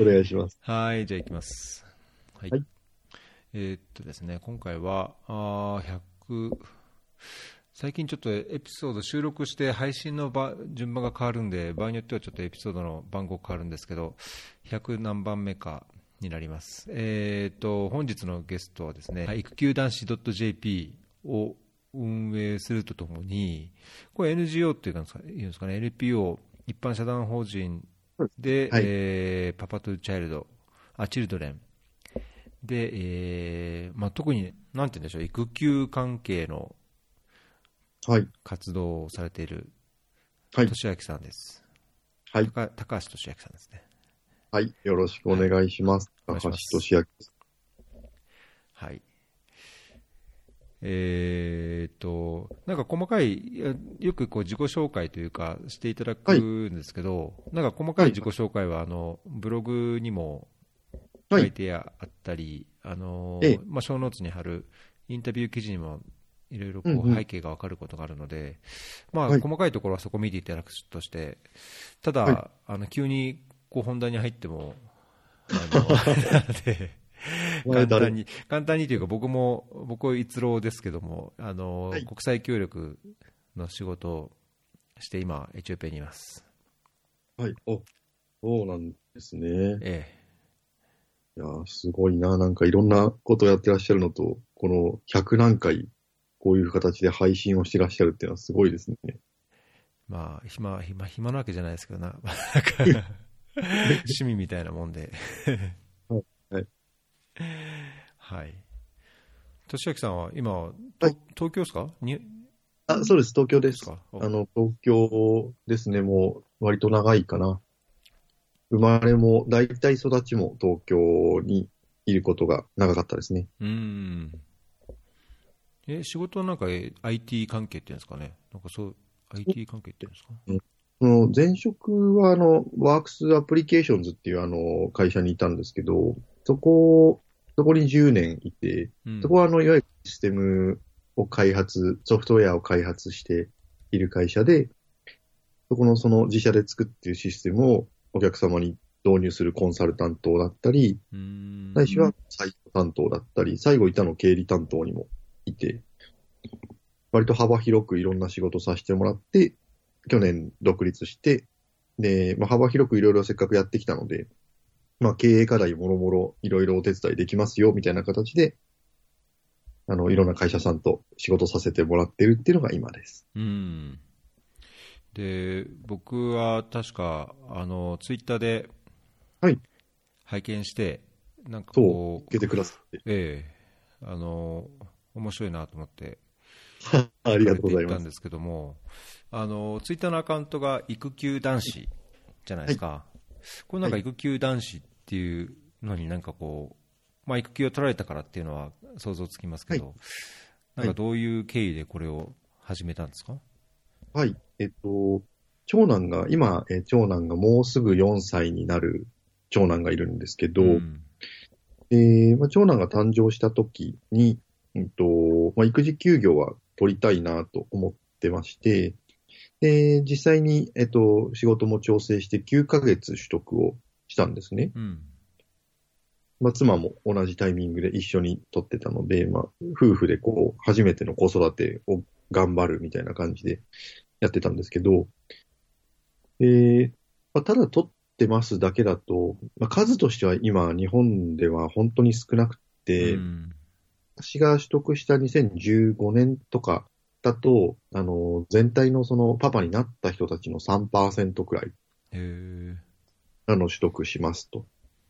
お願いします。はい、じゃあ行きます。はい。はいえーっとですね、今回は、あー100、最近ちょっとエピソード収録して配信のば順番が変わるんで、場合によってはちょっとエピソードの番号変わるんですけど、100何番目かになります。えーっと、本日のゲストはですね、育休男子 .jp を運営するとともに、これ NGO っていうんですかいうんですかね、NPO、一般社団法人で、はいえーパパトゥチャイルド、あ、チルドレン。で、えーまあ、特に、なんて言うんでしょう、育休関係のはい。活動をされている、はい俊明さんです。はい。高高橋俊明さんですね。はい。よろしくお願いします。高橋お願いします俊明です。はい。えーっと、なんか細かい、よくこう自己紹介というかしていただくんですけど、なんか細かい自己紹介は、あの、ブログにも書はい。いてあったり、あのええ。まあ、小ノーツに貼るインタビュー記事にもいろいろこう背景がわかることがあるので、まあ、はい。細かいところはそこ見ていただくとして、ただ、はい。あの急にこう本題に入っても、あの で、簡単に、簡単にというか、僕も、僕は逸郎ですけども、あの、はい国際協力の仕事をして、今、エチオピアにいます。はい。お、そうなんですね。えいやーすごいな。なんかいろんなことをやってらっしゃるのと、この100何回、こういう形で配信をしてらっしゃるっていうのはすごいですね。えまあ、暇、暇、暇なわけじゃないですけどな、なんか趣味みたいなもんで。はい。はい。俊明さんは今、とはい東京ですか？にあ、そうです。東京でですあの、東京ですね。もう、割と長いかな。生まれも、大体育ちも東京にいることが長かったですね。うん。え、仕事はなんかえ IT 関係っていうんですかね？なんかそう、IT 関係っていうんですか？その前職は、あの、ワークスアプリケーションズっていうあの、会社にいたんですけど、そこ、そこに10年いて、うん。そこはあの、いわゆるシステムを開発、ソフトウェアを開発している会社で、そこのその自社で作っているシステムをお客様に導入するコンサルタントだったり、うん。最初はサイト担当だったり、最後いたの経理担当にもいて、割と幅広くいろんな仕事させてもらって、去年独立して、で、まあ、幅広くいろいろせっかくやってきたので、まあ、経営課題もろもろいろいろお手伝いできますよ、みたいな形で、あの、いろんな会社さんと仕事させてもらってるっていうのが今です。うん。で、僕は確か、あの、ツイッターで、はい拝見して、なんかこう、受けてくださって。ええあの、面白いなと思って、ありがとうございます。たんですけども、あの、ツイッターのアカウントが育休男子じゃないですか。これなんか育休男子っていうのになんかこう、まあ育休を取られたからっていうのは想像つきますけど、なんかどういう経緯でこれを始めたんですか、はい。えっと、長男が、今、え長男がもうすぐ4歳になる長男がいるんですけど、ん。えーまあ、長男が誕生した時に、うんとまあ、育児休業は取りたいなと思ってまして、で実際に、えっと、仕事も調整して9ヶ月取得をしたんですね。うん。まあ、妻も同じタイミングで一緒に取ってたので、まあ、夫婦でこう、初めての子育てを頑張るみたいな感じでやってたんですけど、えーまあ、ただ取ってますだけだと、まあ、数としては今、日本では本当に少なくて、うん私が取得した2015年とかだと、あの、全体のそのパパになった人たちの3%くらい、へえ。あの、取得しますと。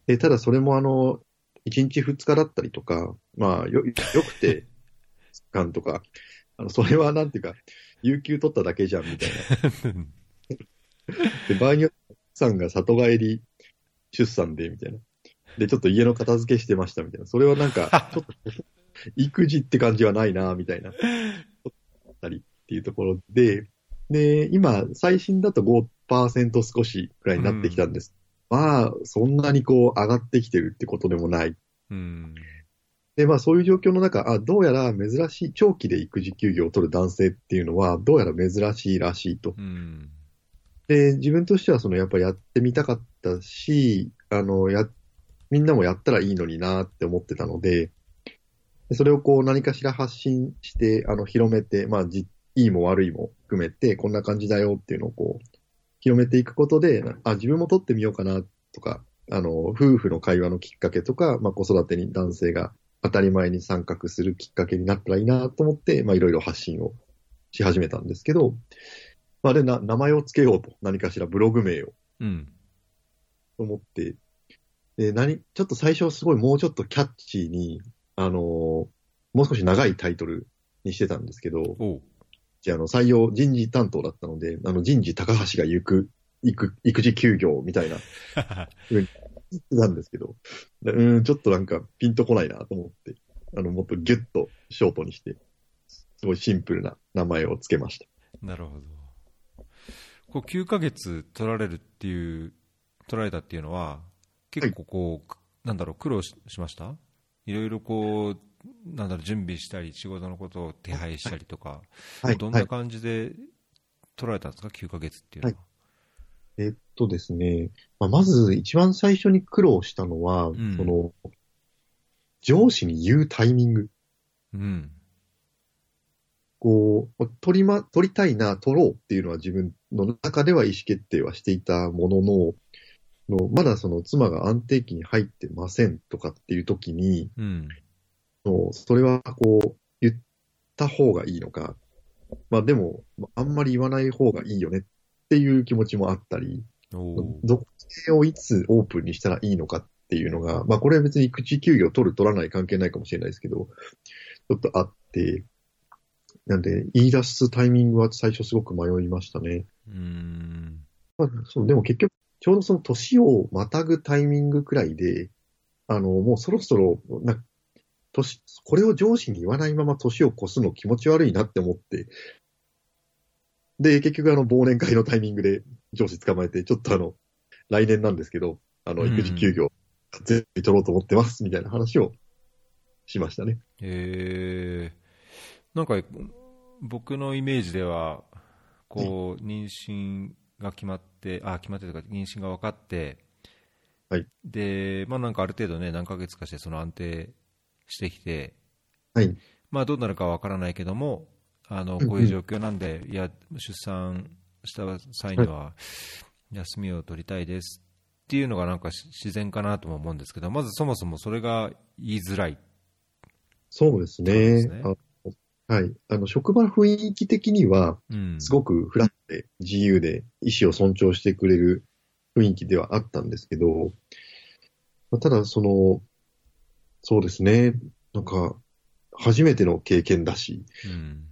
で、ただそれもあの、1日2日だったりとか、まあ、よ、よくて、間とか、あの、それはなんていうか、有給取っただけじゃんみたいな。で、場合によってさんが里帰り出産で、みたいな。で、ちょっと家の片付けしてました、みたいな。それはなんか、ちょっと、育児って感じはないな、みたいな。あったりっていうところで、で、今、最新だと5%少しくらいになってきたんです。まあ、そんなにこう、上がってきてるってことでもない。うん。で、まあそういう状況の中、あ、どうやら珍しい、長期で育児休業を取る男性っていうのは、どうやら珍しいらしいと。うん。で、自分としてはそのやっぱりやってみたかったし、あの、や、みんなもやったらいいのになって思ってたので、でそれをこう何かしら発信して、あの、広めて、まあ、じ、いいも悪いも含めて、こんな感じだよっていうのをこう、広めていくことで、あ、自分も撮ってみようかなとか、あの、夫婦の会話のきっかけとか、まあ、子育てに男性が当たり前に参画するきっかけになったらいいなと思って、まあ、いろいろ発信をし始めたんですけど、まあ、で、な、名前を付けようと、何かしらブログ名をうん。と思って、で、何、ちょっと最初すごいもうちょっとキャッチーに、あのーもう少し長いタイトルにしてたんですけど、あ、あの、採用人事担当だったので、あの、人事高橋が行く、行く、育児休業みたいな、言ってたんですけど、うん、ちょっとなんかピンとこないなと思って、あの、もっとギュッとショートにして、すごいシンプルな名前を付けました。なるほど。こう9ヶ月取られるっていう、取られたっていうのは、結構こう、くなんだろう、苦労ししました？いろいろこう、なんだろう、準備したり、仕事のことを手配したりとか、はい。どんなはい。感じで取られたんですか、9ヶ月っていうのは。えっとですね、まあ、まず一番最初に苦労したのは、んその、上司に言うタイミング。うん。こう、取りま、取りたいな、取ろうっていうのは自分の中では意思決定はしていたものの、のまだその妻が安定期に入ってませんとかっていう時に、うん。のそれはこう、言った方がいいのか、まあでも、あんまり言わない方がいいよねっていう気持ちもあったり、属性をいつオープンにしたらいいのかっていうのが、まあこれは別に育児休業取る取らない関係ないかもしれないですけど、ちょっとあって、なんで言い出すタイミングは最初すごく迷いましたね。うーん。まあ、そう、でも結局、ちょうどその年をまたぐタイミングくらいで、あの、もうそろそろ、な、年、これを上司に言わないまま年を越すの気持ち悪いなって思って、で、結局あの、忘年会のタイミングで上司捕まえて、ちょっとあの、来年なんですけど、あの、うん。育児休業、全部取ろうと思ってます、みたいな話をしましたね。えー、なんか僕のイメージでは、こう妊娠が決まって、あ決まってとか、妊娠が分かって、はい。でまあ、なんかある程度ね、何ヶ月かしてその安定してきて、はい。まあ、どうなるか分からないけども、あのこういう状況なんで、いや、出産した際には休みを取りたいですっていうのがなんかし自然かなとも思うんですけど、まずそもそもそれが言いづらい。そうですそうでね。すねあはい。あの、職場雰囲気的には、うん、すごくフラットで自由で意思を尊重してくれる雰囲気ではあったんですけど、まあただその、そうですね、なんか、初めての経験だし、うん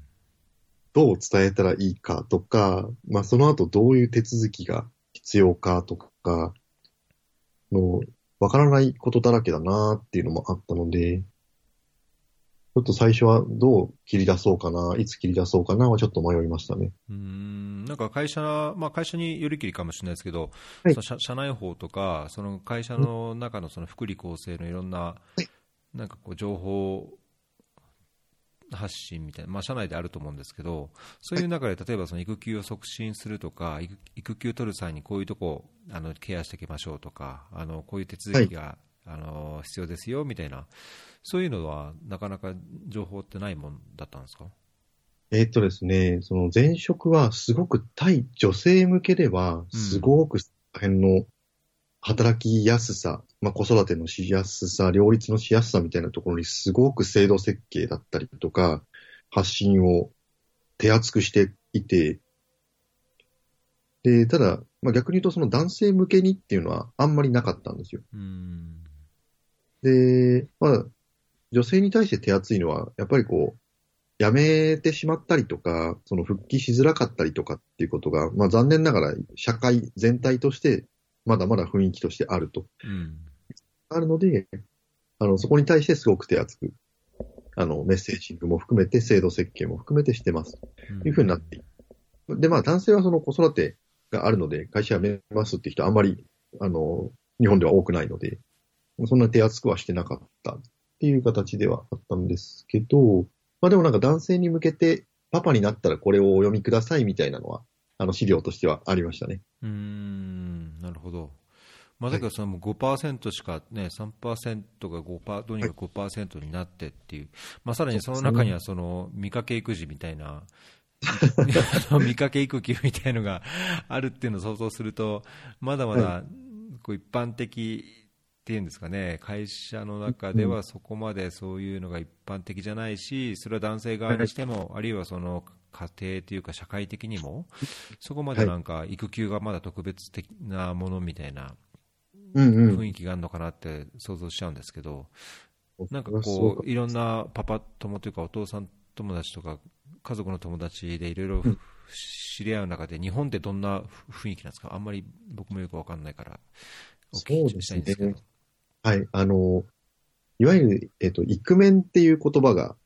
どう伝えたらいいかとか、まあその後どういう手続きが必要かとか、の、わからないことだらけだなっていうのもあったので、ちょっと最初はどう切り出そうかな、いつ切り出そうかなはちょっと迷いましたね。うーん。なんか会社、まあ、会社によりきりかもしれないですけど、はい。その社社内法とか、その会社の中のその福利厚生のいろんな、なんかこう情報発信みたいな、まあ、社内であると思うんですけど、そういう中で例えばその育休を促進するとか、育育休取る際にこういうとこあのケアしていきましょうとか、あのこういう手続きが、あの必要ですよみたいな、そういうのはなかなか情報ってないもんだったんですか？えーっとですね、その前職はすごく対女性向けでは、すごくその辺の働きやすさ、まあ子育てのしやすさ、両立のしやすさみたいなところにすごく制度設計だったりとか、発信を手厚くしていて、で、ただ、まあ逆に言うとその男性向けにっていうのはあんまりなかったんですよ。で、まあ、女性に対して手厚いのは、やっぱりこう、辞めてしまったりとか、その復帰しづらかったりとかっていうことが、まあ残念ながら社会全体として、まだまだ雰囲気としてあると。うんあるので、あの、そこに対してすごく手厚く、あの、メッセージングも含めて、制度設計も含めてしてます。というふうになっている。で、まあ男性はその子育てがあるので、会社辞めますっていう人はあんまり、あの、日本では多くないので、そんな手厚くはしてなかったっていう形ではあったんですけど、まあでもなんか男性に向けて、パパになったらこれをお読みくださいみたいなのは、あの資料としてはありましたね。うーんなるほど、まさかその5%しか、ね、3%が5%、どうにか5%になってっていう、まあ、さらにその中にはその見かけ育児みたいな、見かけ育休みたいのがあるっていうのを想像すると、まだまだこう一般的っていうんですかね、会社の中ではそこまでそういうのが一般的じゃないし、それは男性側にしても、あるいはその家庭というか社会的にも、そこまでなんか育休がまだ特別的なものみたいな雰囲気があるのかなって想像しちゃうんですけど、なんかこう、いろんなパパ友というかお父さん友達とか家族の友達でいろいろ知り合う中で、日本ってどんな雰囲気なんですか？あんまり僕もよくわかんないから、お聞きしたいんですけど。はい、あの、いわゆる、えっと、イクメンっていう言葉が、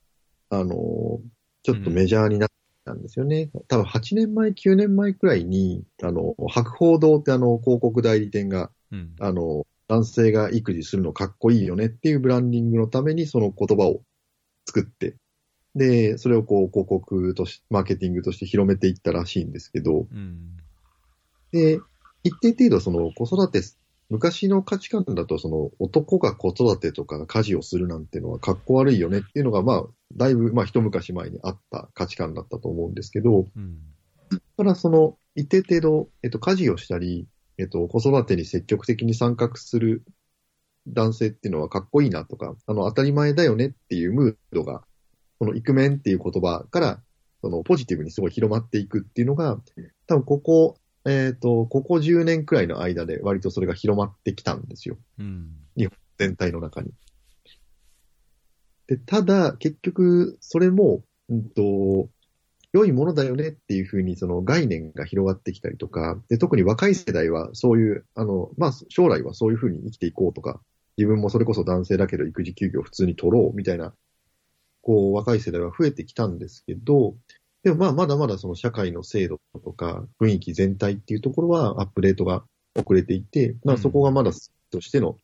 あの、ちょっとメジャーになったんですよね。うん、多分8年前、9年前くらいに、あの、博報堂ってあの、広告代理店が、うん、あの、男性が育児するのかっこいいよねっていうブランディングのためにその言葉を作って、で、それをこう広告とし、マーケティングとして広めていったらしいんですけど、うん、で、一定程度その子育て昔の価値観だと、その男が子育てとか家事をするなんてのはかっこ悪いよねっていうのが、まあ、だいぶ、まあ、一昔前にあった価値観だったと思うんですけど、うん、ただその、一定程度、えっと、家事をしたり、えっと、子育てに積極的に参画する男性っていうのはかっこいいなとか、あの、当たり前だよねっていうムードが、このイクメンっていう言葉から、そのポジティブにすごい広まっていくっていうのが、多分ここえっ、ー、と、ここ10年くらいの間で割とそれが広まってきたんですよ。うん、日本全体の中に。で、ただ、結局、それも、うんと、良いものだよねっていうふうにその概念が広がってきたりとか、で、特に若い世代はそういう、あの、まあ、将来はそういうふうに生きていこうとか、自分もそれこそ男性だけど育児休業普通に取ろうみたいな、こう、若い世代は増えてきたんですけど、でもまあ、まだまだその社会の制度とか雰囲気全体っていうところはアップデートが遅れていて、まあそこがまだとしての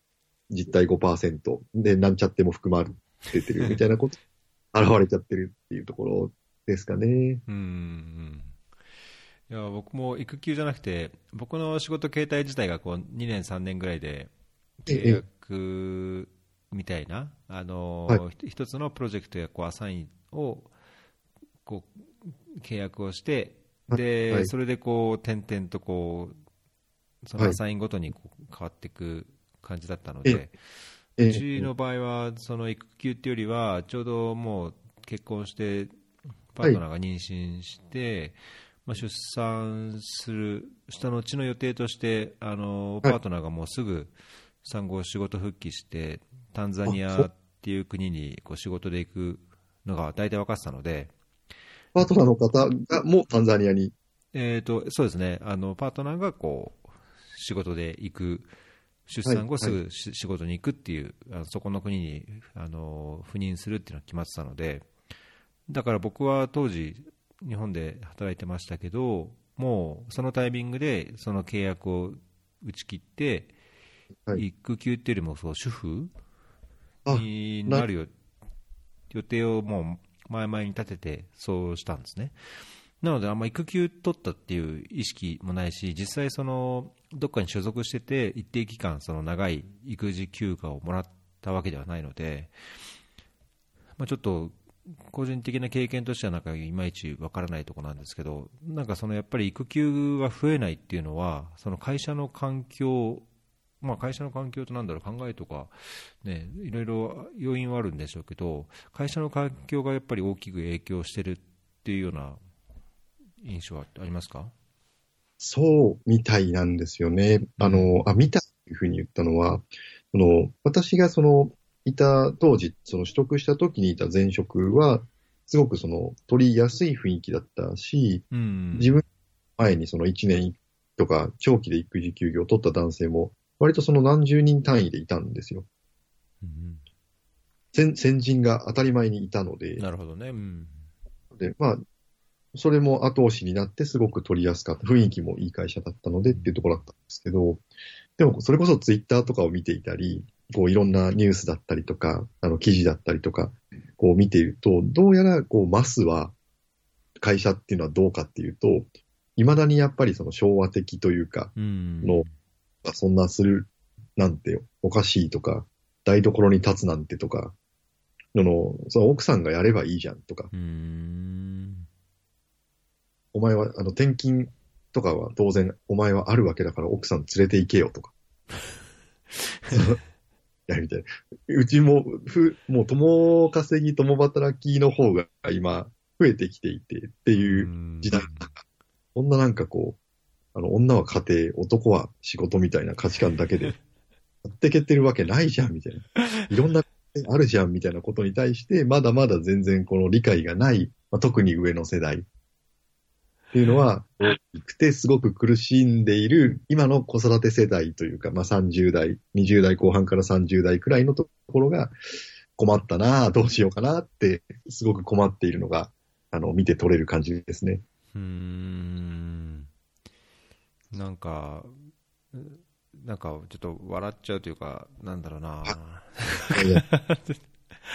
実態5%でなんちゃっても含まれてるみたいなこと、現れちゃってるっていうところですかね。うん。いや、僕も育休じゃなくて、僕の仕事形態自体がこう2年3年ぐらいで契約みたいな、あの、はい、一つのプロジェクトやこうアサインをこう契約をして、で、はい、それでこう、点々とこう、そのアサインごとにこう変わっていく感じだったので、うちの場合は、その育休っていうよりは、ちょうどもう結婚して、パートナーが妊娠して、まあ、出産する、下のうちの予定として、あのパートナーがもうすぐ産後仕事復帰して、タンザニアっていう国にこう仕事で行くのが大体分かってたので、パートナーの方がもうタンザニアに？えっ、と、そうですね。あの、パートナーがこう、仕事で行く、出産後すぐ、はいはい、仕事に行くっていう、あのそこの国にあの赴任するっていうのが決まってたので、だから僕は当時、日本で働いてましたけど、もうそのタイミングでその契約を打ち切って、はい、育休っていうよりもそう主婦になるよ予定をもう前々に立ててそうしたんですね。なので、あんま育休取ったっていう意識もないし、実際、そのどっかに所属してて、一定期間、その長い育児休暇をもらったわけではないので、まあ、ちょっと個人的な経験としては、なんかいまいちわからないところなんですけど、なんかそのやっぱり育休が増えないっていうのは、その会社の環境まあ、会社の環境となんだろう考えとか、ね、いろいろ要因はあるんでしょうけど会社の環境がやっぱり大きく影響してるっていうような印象はありますか？そうみたいなんですよね。あの、あ、見たというふうに言ったのは、その、私がその、いた当時、その取得した時にいた前職は、すごくその、取りやすい雰囲気だったし、うん、自分前にその1年とか長期で育児休業を取った男性も割とその何十人単位でいたんですよ。うん、先先人が当たり前にいたので。なるほどね。うん、で、まあ、それも後押しになってすごく取りやすかった。雰囲気もいい会社だったのでっていうところだったんですけど、でもそれこそツイッターとかを見ていたり、こういろんなニュースだったりとか、あの記事だったりとか、こう見ていると、どうやらこうマスは会社っていうのはどうかっていうと、未だにやっぱりその昭和的というか、のそんなするなんておかしいとか、台所に立つなんてとか、その、その奥さんがやればいいじゃんとか。お前は、あの、転勤とかは当然、お前はあるわけだから奥さん連れて行けよとか。いや、みたいな。うちも、ふ、もう共稼ぎ、共働きの方が今、増えてきていてっていう時代こんななんかこう、あの、女は家庭、男は仕事みたいな価値観だけで、やってけてるわけないじゃん、みたいな。いろんなあるじゃん、みたいなことに対して、まだまだ全然この理解がない、まあ、特に上の世代っていうのは、大きくてすごく苦しんでいる、今の子育て世代というか、まあ、30代、20代後半から30代くらいのところが、困ったなどうしようかなって、すごく困っているのが、あの、見て取れる感じですね。うーん。なんか、なんかちょっと笑っちゃうというか、なんだろうな。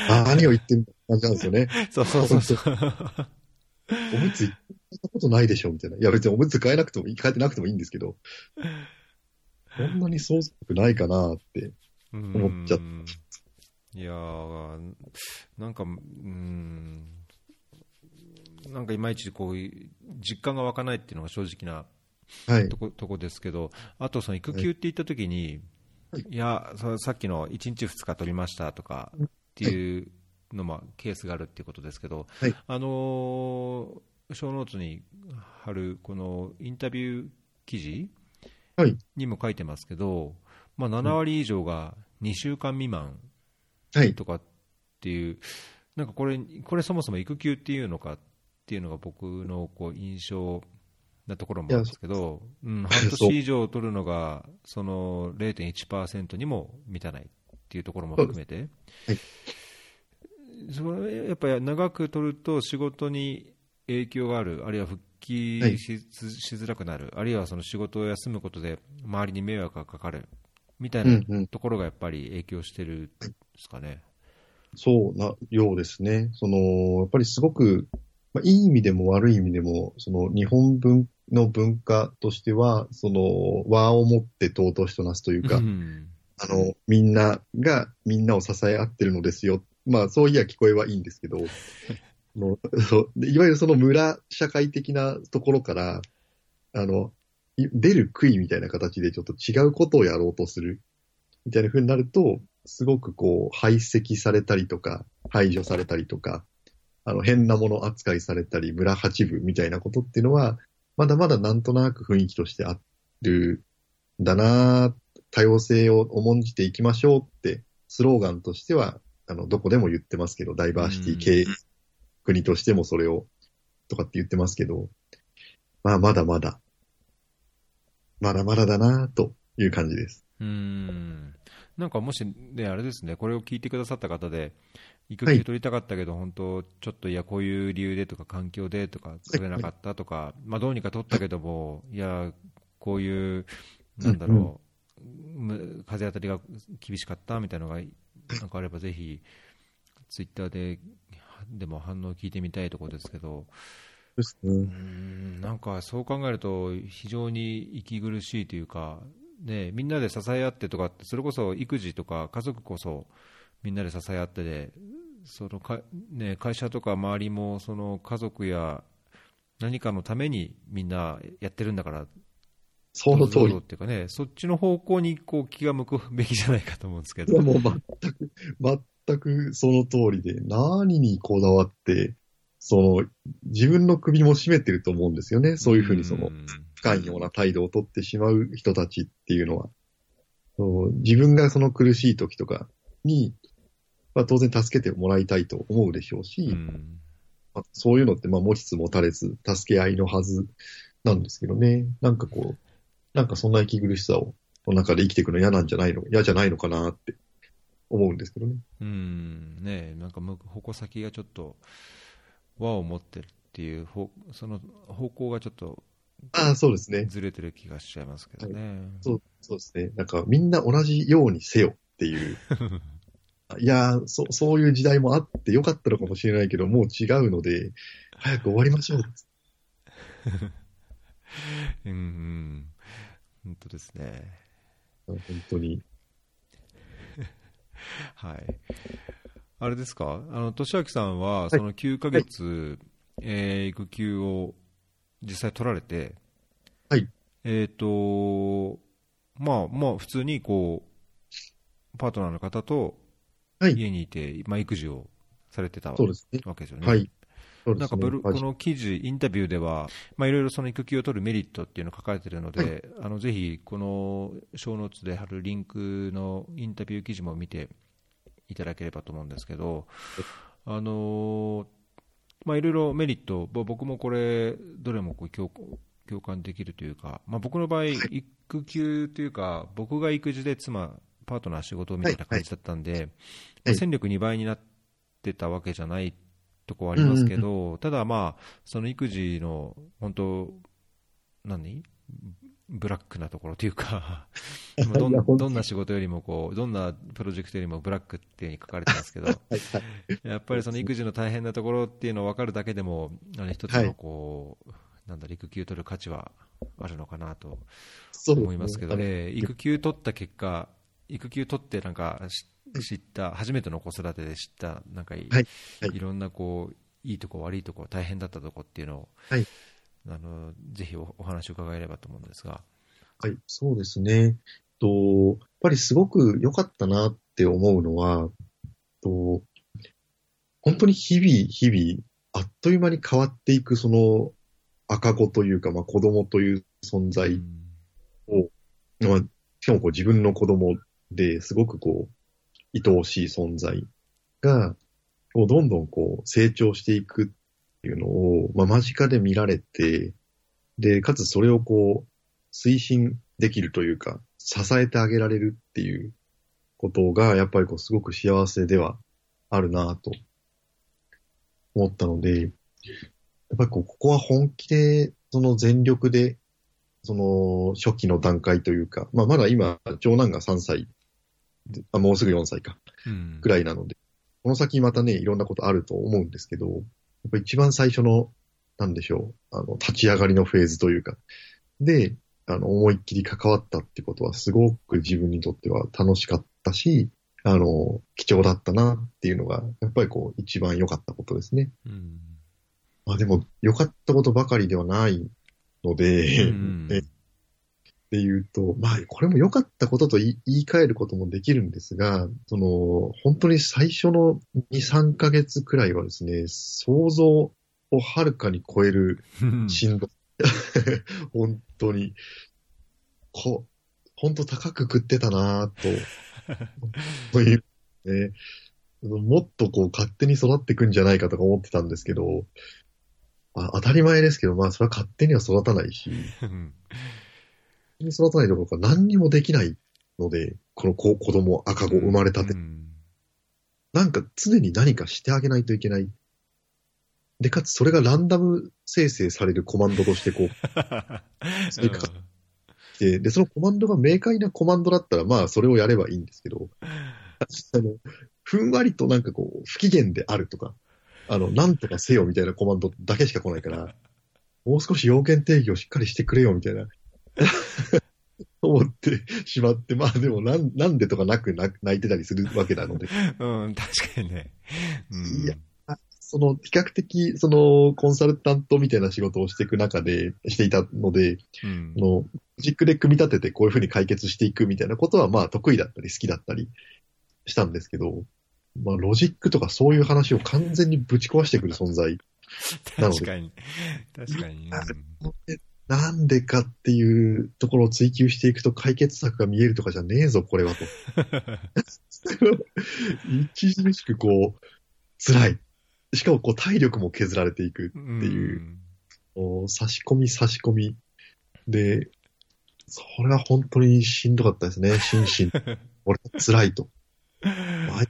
何を言ってる感じなんですよね。そうそうそうそう。おむつ買ったことないでしょみたいな。いや別におむつ買えなくてもいい、買えてなくてもいいんですけど、そんなに相続ないかなって。思っちゃっうんいやー、なんか、うん、なんかいまいちこういう実感が湧かないっていうのが正直なはいと。ことこですけど、あとその育休って言ったときに、はいい、やそさっきの1日2日取りましたとかっていうのもケースがあるっていうことですけど、はい。あのー、小ノートに貼るこのインタビュー記事はい。にも書いてますけど、まあ、7割以上が2週間未満はい。とかっていう、なんかこれ、これそもそも育休っていうのかっていうのが僕のこう印象なところもあるんですけど、うん、半年以上取るのがその0.1%にも満たないっていうところも含めて、はいそれやっぱり長く取ると仕事に影響がある、あるいは復帰はいし,、しづらくなる、あるいはその仕事を休むことで周りに迷惑がかかるみたいなうんうん。ところがやっぱり影響してるんですかね。そうな、ようですね。その、やっぱりすごく、まあ、いい意味でも悪い意味でも、その日本文の文化としては、その和をもって尊しとなすというか、うんあの、みんながみんなを支え合ってるのですよ。まあ、そういや聞こえはいいんですけど、あのそうでいわゆるその村社会的なところから、あの、い出る杭みたいな形でちょっと違うことをやろうとする、みたいな風になると、すごくこう、排斥されたりとか、排除されたりとか、あの、変なもの扱いされたり、村八部みたいなことっていうのは、まだまだなんとなく雰囲気としてあるんだな多様性を重んじていきましょうって、スローガンとしては、あの、どこでも言ってますけど、ダイバーシティ系、国としてもそれを、とかって言ってますけど、まあ、まだまだ、まだまだだなという感じです。うーん。なんかもし、ね、あれですね、これを聞いてくださった方で、育はい休取りたかったけど、本当、ちょっといや、こういう理由でとか、環境でとか、取れなかったとか、まあ、どうにか取ったけども、いや、こういう、なんだろう、む風当たりが厳しかったみたいなのが、なんかあれば、ぜひ、ツイッターで、でも反応聞いてみたいところですけど、ですねうー。んなんかそう考えると、非常に息苦しいというか、ね、みんなで支え合ってとかって、それこそ育児とか家族こそみんなで支え合ってで、そのかね、会社とか周りもその家族や何かのためにみんなやってるんだから、その通り。っていうかね、そっちの方向にこう気が向くべきじゃないかと思うんですけど。いやもう全く、全くその通りで、何にこだわって、その、自分の首も絞めてると思うんですよね。そういうふうにそのう、ん不寛容な態度をとってしまう人たちっていうのは、そう自分がその苦しい時とかに、まあ、当然助けてもらいたいと思うでしょうし、うんまあそういうのってまあ持ちつ持たれず、助け合いのはずなんですけどね。なんかこう、なんかそんな息苦しさを、の中で生きていくの嫌なんじゃないの、嫌じゃないのかなって思うんですけどね。うんねなんか矛先がちょっと輪を持ってるっていう方その方向がちょっとああ、そうですね。ずれてる気がしちゃいますけどね。そう、そうですね。なんかみんな同じようにせよっていう。いやーそ、そういう時代もあってよかったのかもしれないけど、もう違うので、早く終わりましょう。うんうん本当ですね。本当に。はい。あれですか？あの、俊明さんは、その9ヶ月、えー育休を実際取られて、はい。えっ、と、まあ、まあ、普通にこう、パートナーの方とはい家にいて、まあ、育児をされてたわ。けですよね。はい。ね。なんかブル、はい。この記事、インタビューでは、まあ、いろいろその育休を取るメリットっていうのが書かれているので、あのぜひ、この小ノーツで貼るリンクのインタビュー記事も見ていただければと思うんですけど、あのまあ、いろいろメリット、ぼ僕もこれ、どれもこう共共感できるというか、まあ、僕の場合、育休というか、僕が育児で妻、パートナー仕事みたい。な感じだったんで、まあ戦力2倍になってたわけじゃないとこはありますけど、ただまあ、その育児の本当、何？ブラックなところというか、ま あどんどんな仕事よりもこう、どんなプロジェクトよりもブラックっていうふうに書かれてますけど、はいはい。やっぱりその育児の大変なところっていうのを分かるだけでも、あの一つのこう、なんだ育休取る価値はあるのかなと思いますけど、あのえー育休取った結果、育休取ってなんかし知った、初めての子育てで知った、なんかい,、はいはいろんなこういいとこ、悪いとこ、大変だったとこっていうのを、はいあのぜひおお話を伺えればと思うんですが。はい、そうですね。と、やっぱりすごく良かったなって思うのは、と、本当に日々、日々、あっという間に変わっていくその赤子というか、まあ子供という存在、うんまあ、しかもこう自分の子供ですごくこう、愛おしい存在が、こうどんどんこう成長していくっていうのを、まあ間近で見られて、で、かつそれをこう、推進できるというか、支えてあげられるっていうことが、やっぱりこうすごく幸せではあるなと思ったので、やっぱりこう、ここは本気で、その全力でその初期の段階というか、まあ、まだ今、長男が3歳、あもうすぐ4歳か、うん。くらいなので、この先またね、いろんなことあると思うんですけど、やっぱ一番最初の、なんでしょう、あの、立ち上がりのフェーズというか、で、あの、思いっきり関わったってことは、すごく自分にとっては楽しかったし、あの、貴重だったなっていうのが、やっぱりこう、一番良かったことですね。うん。まあでも、良かったことばかりではないので、うん。ねっていうと、まあ、これも良かったことと言い言い換えることもできるんですが、その、本当に最初の2、3ヶ月くらいはですね、想像をはるかに超えるしんどい。本当に、こ本当高く食ってたなぁと、という、ね。もっとこう勝手に育っていくんじゃないかとか思ってたんですけど、あ当たり前ですけど、まあそれは勝手には育たないし、うんに育たないどころか何にもできないので、この子子供、赤子生まれたて、うん。なんか常に何かしてあげないといけない。で、かつそれがランダム生成されるコマンドとしてこうそか来て、で、そのコマンドが明快なコマンドだったら、まあそれをやればいいんですけど、あの、ふんわりとなんかこう、不機嫌であるとか、あの、なんとかせよみたいなコマンドだけしか来ないから、もう少し要件定義をしっかりしてくれよみたいな、思ってしまって、まあでもなん、なんでとかなくな泣いてたりするわけなので、うん、確かにね。うんいやその、比較的、その、コンサルタントみたいな仕事をしていく中で、していたので、うんあの、ロジックで組み立ててこういうふうに解決していくみたいなことは、まあ得意だったり好きだったりしたんですけど、まあロジックとかそういう話を完全にぶち壊してくる存在。なので 確かに。確かに。なんでかっていうところを追求していくと解決策が見えるとかじゃねえぞ、これはと。著しくこう、辛い。しかもこう体力も削られていく。うんっていうこう差し込み差し込み。で、それは本当にしんどかったですね、心身。俺辛いと。はい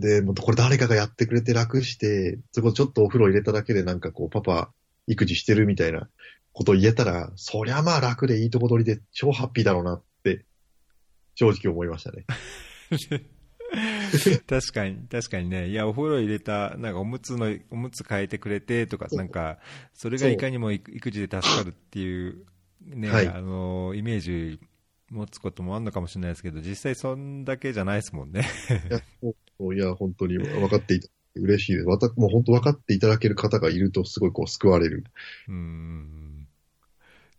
で、もっとこれ誰かがやってくれて楽して、そこちょっとお風呂入れただけでなんかこう、パパ、育児してるみたいなことを言えたら、そりゃまあ楽でいいとこ取りで超ハッピーだろうなって、正直思いましたね。確かに、確かにね。いや、お風呂入れた、なんかおむつの、おむつ変えてくれてとか、なんか、それがいかにも育育児で助かるっていう、ね、はいあの、イメージ持つこともあるのかもしれないですけど、実際そんだけじゃないですもんね。いや、いや本当に分かっていた嬉しいです。わたもう本当分かっていただける方がいると、すごいこう救われる。うん。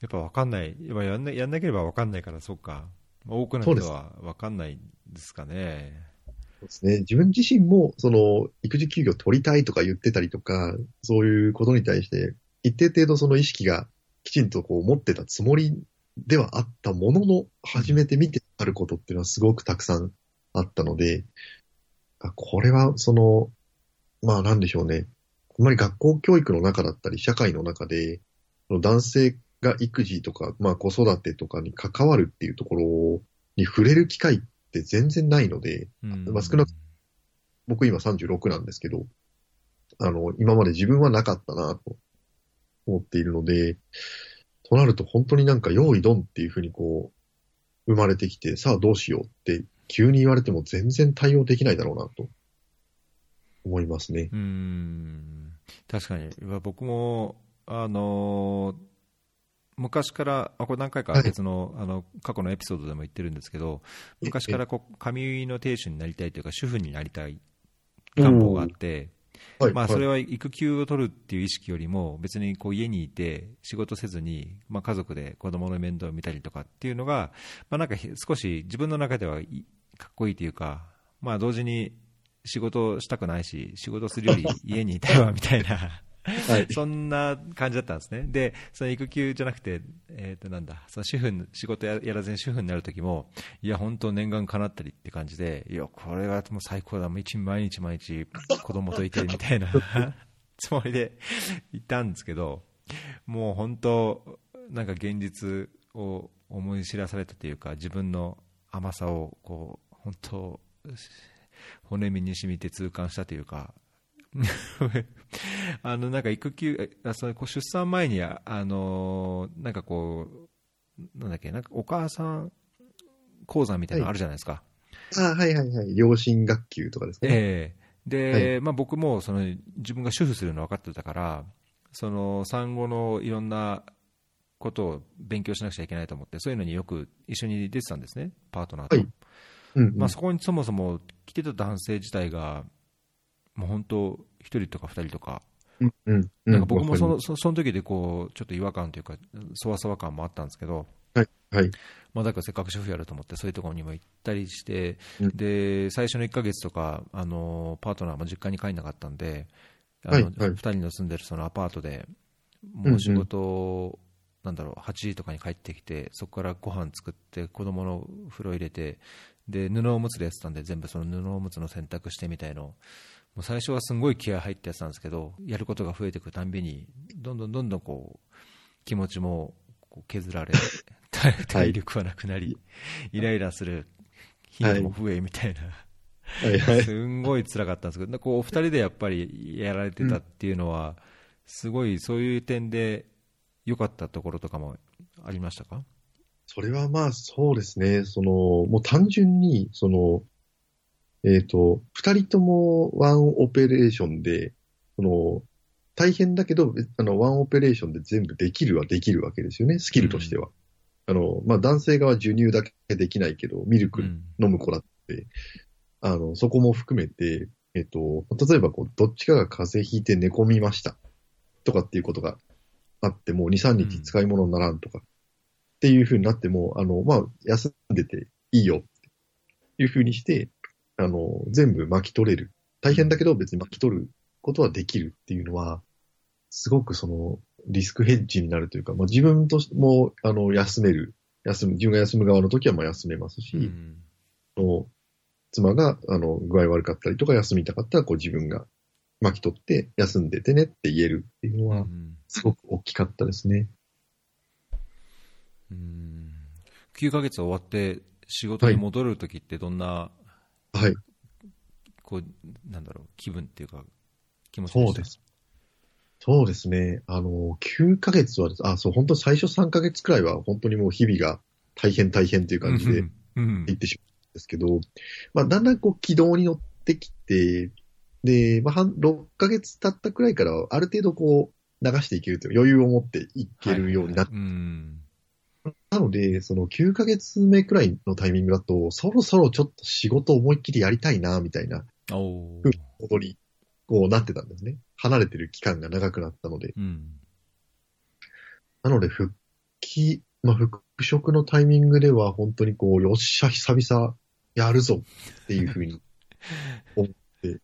やっぱ分かんない。ややんなやんなければ分かんないから、そうか。多くの人は分かんないですかね。そうですね。自分自身も、その、育児休業取りたいとか言ってたりとか、そういうことに対して、一定程度その意識がきちんとこう持ってたつもりではあったものの、初めて見てあることっていうのはすごくたくさんあったので、あこれはその、まあなんでしょうね。あんまり学校教育の中だったり、社会の中で、男性が育児とか、まあ子育てとかに関わるっていうところに触れる機会って全然ないので、うんまあ少なく僕今36なんですけど、あの、今まで自分はなかったなと思っているので、となると本当になんか用意ドンっていうふうにこう、生まれてきて、さあどうしようって急に言われても全然対応できないだろうなと思いますね。うん。確かに、僕も、あのー昔から、あこれ何回かはい。別の,、あの過去のエピソードでも言ってるんですけど、昔からこう髪の亭主になりたいというか、主婦になりたい願望があって、はい。まあ、それはは育休を取るっていう意識よりも、別にこう家にいて、仕事せずに、まあ、家族で子供の面倒を見たりとかっていうのが、まあ、なんかひ少し自分の中ではいかっこいいというか、まあ、同時に仕事したくないし、仕事するより家にいたいわみたいな。はい。そんな感じだったんですね。で、その育休じゃなくて、えっ、と、なんだ、その主婦、仕事ややらずに主婦になる時も、いや、本当念願叶ったりって感じで、いや、これはもう最高だ、もう一毎日毎日子供といてみたいな つもりで行ったんですけど、もう本当、なんか現実を思い知らされたというか、自分の甘さを、こう、本当、骨身に染みて痛感したというか、あのなんか育休、あそれこう出産前にあ、あのーなんかこう、なんだっけ、なんかお母さん講座みたいなのあるじゃないですか。あはいはいはい。両親学級とかですかね。ええで、まあ、僕もその自分が主婦するの分かってたから、その産後のいろんなことを勉強しなくちゃいけないと思って、そういうのによく一緒に出てたんですね、パートナーと。はいうんうん。まあ、そこにそもそも来てた男性自体が、もう本当、一人とか二人とか、うんうんうん。なんか僕もそのそその時でこうちょっと違和感というか、そわそわ感もあったんですけど、りますはい。まあ、だからせっかく主婦やると思って、そういうところにも行ったりして、うん。で最初の1ヶ月とか、あのパートナーも実家に帰んなかったんで、あのはいはい。2人の住んでるそのアパートで、もう仕事を、なんだろう、8時とかに帰ってきて、そこからご飯作って、子供の風呂入れて、で布おむつでやってたんで、全部その布おむつの洗濯してみたいの。を、もう最初はすごい気合入ってやってたんですけど、やることが増えていくたんびに、どんどんどんどんこう気持ちも削られ、体体力はなくなり、イライラする頻度も増えみたいな。はいはい。すんごい辛かったんですけど、こうお二人でやっぱりやられてたっていうのは、すごいそういう点で良かったところとかもありましたか？それはまあそうですね。その、もう単純に、その、えっ、と、二人ともワンオペレーションで、その、大変だけど、あの、ワンオペレーションで全部できるはできるわけですよね、スキルとしては。あの、まあ男性側は授乳だけできないけど、ミルクうん飲む子だって、あの、そこも含めて、えっと、例えばこう、どっちかが風邪ひいて寝込みました。とかっていうことがあっても、2、3日使い物にならんとか、っていう風になっても、あの、まあ、休んでていいよっていう風にして、あの、全部巻き取れる。大変だけど別に巻き取ることはできるっていうのは、すごくその、リスクヘッジになるというか、まあ、自分としても、あの、休める。休む、自分が休む側の時はまあ休めますし、うんあの妻が、あの、具合悪かったりとか休みたかったら、こう自分が巻き取って休んでてねって言えるっていうのは、うんすごく大きかったですね。うん。9ヶ月終わって仕事に戻るときってどんな、はい。こうなんだろう気分っていうか気持ちそうです。そうですね。あの、9ヶ月はあ、そう、本当最初3ヶ月くらいは本当にもう日々が大変大変っていう感じでうんうん行ってしまうんですけど、まあ、だんだんこう軌道に乗ってきて、で、まあ、半6ヶ月経ったくらいからはある程度こう流していけるという余裕を持っていけるようになって、うんなので、その9ヶ月目くらいのタイミングだと、そろそろちょっと仕事思いっきりやりたいな、みたいなおことに、こうなってたんですね。離れてる期間が長くなったので。うん。なので、復帰、まあ、復職のタイミングでは、本当にこう、よっしゃ、久々、やるぞっていうふうに 思って、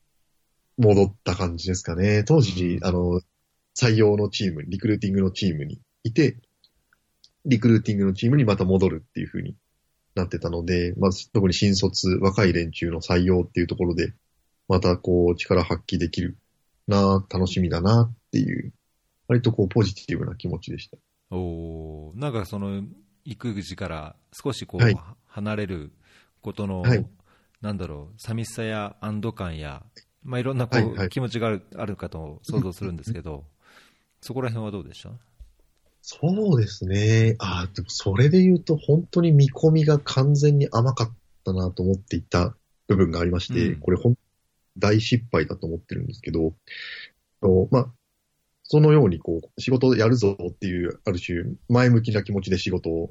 戻った感じですかね。当時、あの、採用のチーム、リクルーティングのチームにいて、リクルーティングのチームにまた戻るっていうふうになってたので、まず特に新卒、若い連中の採用っていうところで、またこう、力発揮できるな、楽しみだなっていう、割とこう、ポジティブな気持ちでした。おーなんかその育児から少しこう、はい。離れることの、はい。なんだろう、寂しさや安堵感や、まあ、いろんなこう、はいはい。気持ちがあるあるかと想像するんですけど、そこら辺はどうでした？そうですね。ああ、でもそれで言うと本当に見込みが完全に甘かったなと思っていた部分がありまして、うんこれ本大失敗だと思ってるんですけど、あのまあ、そのようにこう、仕事をやるぞっていう、ある種、前向きな気持ちで仕事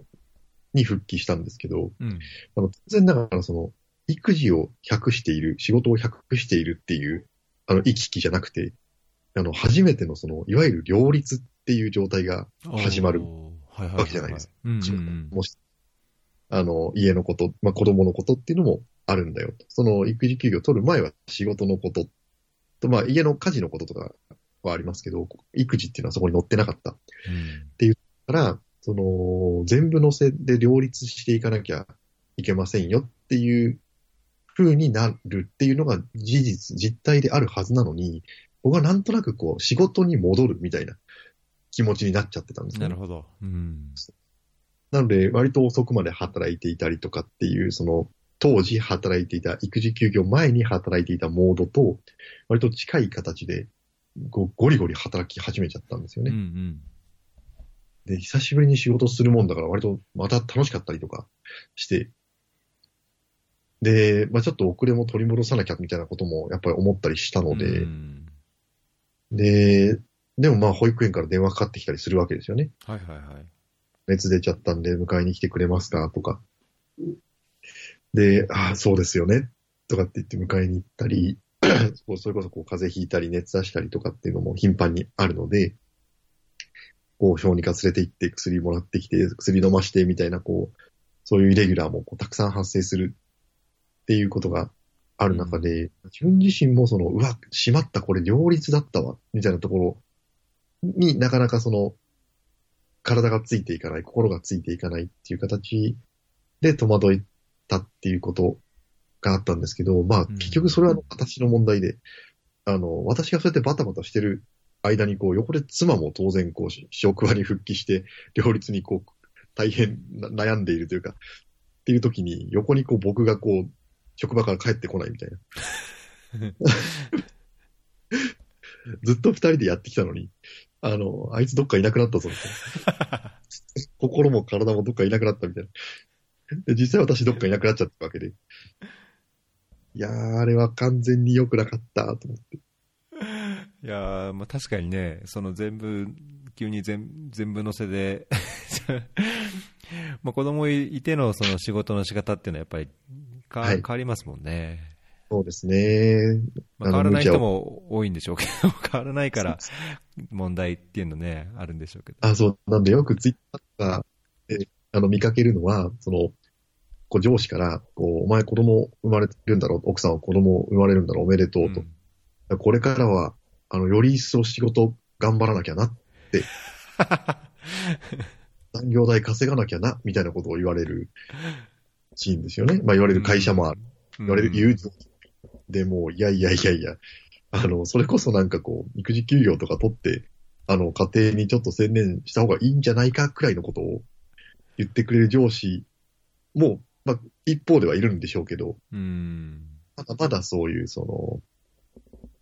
に復帰したんですけど、うん。あの、当然ながらその、育児を100している、仕事を100しているっていう、あの、行き来じゃなくて、あの、初めてのその、いわゆる両立っていう状態が始まるわけじゃないですか。もし、あの、家のこと、まあ、子供のことっていうのもあるんだよと。その育児休業を取る前は仕事のことと、まあ、家の家事のこととかはありますけど、育児っていうのはそこに載ってなかった。から、その、全部乗せで両立していかなきゃいけませんよっていう風になるっていうのが事実、実態であるはずなのに、僕はなんとなくこう、仕事に戻るみたいな気持ちになっちゃってたんですねなる。ほど。うん。なので、割と遅くまで働いていたりとかっていう、その、当時働いていた、育児休業前に働いていたモードと、割と近い形で、ゴリゴリ働き始めちゃったんですようんうね。ん。で、久しぶりに仕事するもんだから、割とまた楽しかったりとかして、で、まあちょっと遅れも取り戻さなきゃみたいなこともやっぱり思ったりしたので、うんで、でもまあ保育園から電話かかってきたりするわけですよね。はいはいはい。熱出ちゃったんで迎えに来てくれますかとか。で、ああ、そうですよね。とかって言って迎えに行ったり、それこそこう風邪ひいたり熱出したりとかっていうのも頻繁にあるので、こう小児科連れて行って薬もらってきて、薬飲ましてみたいな、こう、そういうイレギュラーもこうたくさん発生するっていうことがある中で、自分自身もその、うわ、しまった、これ両立だったわ、みたいなところになかなかその、体がついていかない、心がついていかないっていう形で戸惑ったっていうことがあったんですけど、まあうん結局それは私の問題で、あの、私がそうやってバタバタしてる間にこう横で妻も当然こう職場に復帰して両立にこう大変な悩んでいるというか、っていう時に横にこう僕がこう職場から帰ってこないみたいな。ずっと二人でやってきたのに、あの、あいつどっかいなくなったぞみたいな。心も体もどっかいなくなったみたいな。で、実際私どっかいなくなっちゃったわけで。いやー、あれは完全に良くなかったと思って。いやーまあ、確かにね、その全部、急に全全部乗せで、まあ子供いてのその仕事の仕方っていうのはやっぱりか、はい変わりますもんね。そうですね。まあ、変わらない人向も多いんでしょうけど、変わらないから問題っていうのね、あるんでしょうけど。あ、そう。なんでよくツイッターとかで、あの、見かけるのは、その、こう上司から、こう、お前子供生まれてるんだろう、奥さんは子供生まれるんだろう、おめでとうと。うんこれからは、あの、より一層仕事頑張らなきゃなって、残業代稼がなきゃな、みたいなことを言われるシーンですよね。まあ言われる会社もある。言われるでもう、いやいやいやいや、あの、それこそなんかこう、育児休業とか取って、あの、家庭にちょっと専念した方がいいんじゃないかくらいのことを言ってくれる上司も、まあ、一方ではいるんでしょうけど、うん。まだまだそういう、そ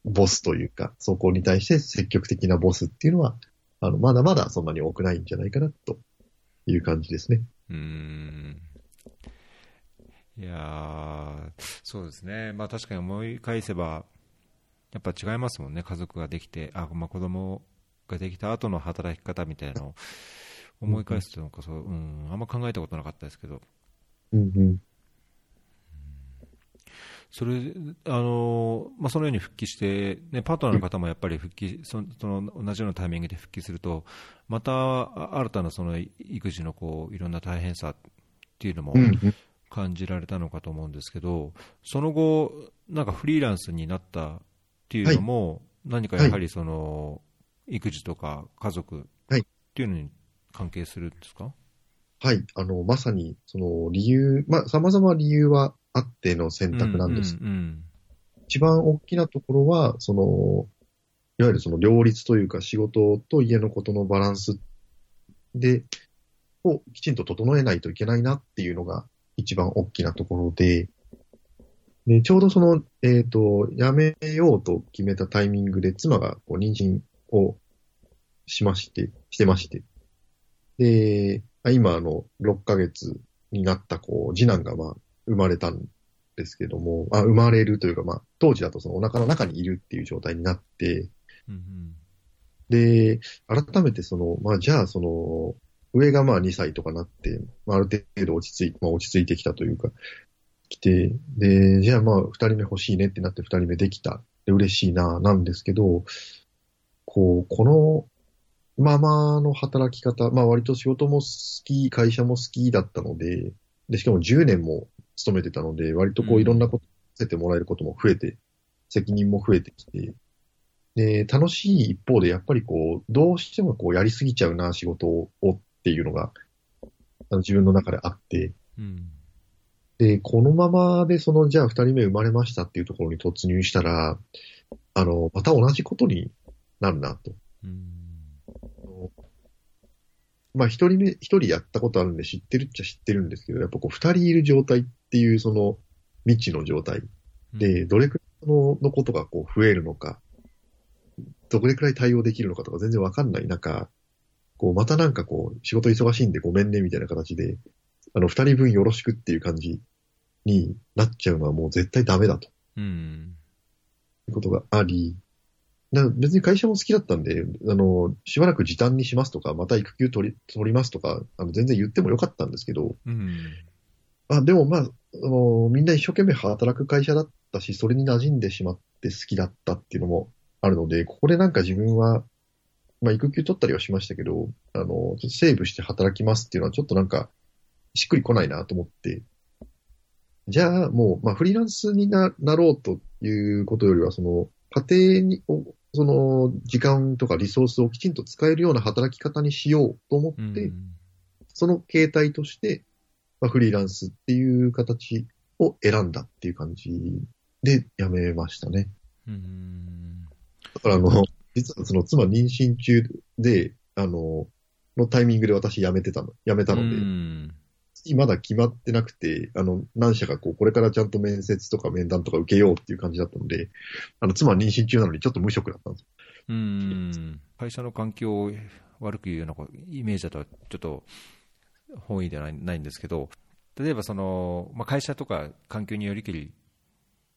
の、ボスというか、そこに対して積極的なボスっていうのは、あの、まだまだそんなに多くないんじゃないかな、という感じですね。うん。いやーそうですね。まあ確かに思い返せば、やっぱ違いますもんね。家族ができて、あ、まあ子供ができた後の働き方みたいなの思い返すとなんかそう、うん、あんま考えたことなかったですけど、うんうん。それあのまあ、そのように復帰して、ね、パートナーの方もやっぱり復帰そのその同じようなタイミングで復帰すると、またあ新たなその育児のこういろんな大変さっていうのもうんうん。感じられたのかと思うんですけど、その後、なんかフリーランスになったっていうのも、何かやはりその育児とか家族はい。っていうのに関係するんですか、はい。あの、まさに、その理由、まあ、様々理由はあっての選択なんです。うんうん。一番大きなところは、その、いわゆるその両立というか仕事と家のことのバランスで、をきちんと整えないといけないなっていうのが一番大きなところで、でちょうどその、えっ、と、辞めようと決めたタイミングで妻がこう妊娠をしまして、してまして、で、あ今あの、6ヶ月になったこう、次男がまあ、生まれたんですけども、あ生まれるというか、まあ、当時だとそのお腹の中にいるっていう状態になって、うんうん。で、改めてその、まあ、じゃあその、上がまあ2歳とかなって、まあ、ある程度落ち着い、まあ、落ち着いてきたというか、来て、で、じゃあまあ2人目欲しいねってなって2人目できた。で、嬉しいな、なんですけど、こう、このままの働き方、まあ割と仕事も好き、会社も好きだったので、で、しかも10年も勤めてたので、割とこううんいろんなことさせてもらえることも増えて、責任も増えてきて、で、楽しい一方で、やっぱりこう、どうしてもこう、やりすぎちゃうな、仕事をっていうのが、あの自分の中であって、うん。で、このままで、その、じゃあ二人目生まれましたっていうところに突入したら、あの、また同じことになるなと。うん。まあ、一人目、一人やったことあるんで知ってるっちゃ知ってるんですけど、やっぱこう、二人いる状態っていう、その、未知の状態。で、どれくらいののことがこう増えるのか、どれくらい対応できるのかとか全然わかんない中、こう、またなんかこう、仕事忙しいんでごめんねみたいな形で、あの、二人分よろしくっていう感じになっちゃうのはもう絶対ダメだと。うん。いうことがあり、な別に会社も好きだったんで、あの、しばらく時短にしますとか、また育休取り、取りますとか、あの、全然言ってもよかったんですけど、うん。あ、でもまあ、あの、みんな一生懸命働く会社だったし、それに馴染んでしまって好きだったっていうのもあるので、ここでなんか自分は、まあ育休取ったりはしましたけど、あの、ちょっとセーブして働きますっていうのはちょっとなんか、しっくりこないなと思って、じゃあもう、まあフリーランスにななろうということよりは、その、家庭に、おその、時間とかリソースをきちんと使えるような働き方にしようと思って、うん。その形態として、まあ、フリーランスっていう形を選んだっていう感じで辞めましたね。うん。だからあの、実はその妻妊娠中で、あの、のタイミングで私辞めてたの、辞めたので、うん。まだ決まってなくて、あの、何社かこう、これからちゃんと面接とか面談とか受けようっていう感じだったので、あの、妻は妊娠中なのにちょっと無職だったんですよ。うん。会社の環境を悪く言うようなイメージだとちょっと本意ではないないんですけど、例えばその、まあ、会社とか環境によりきり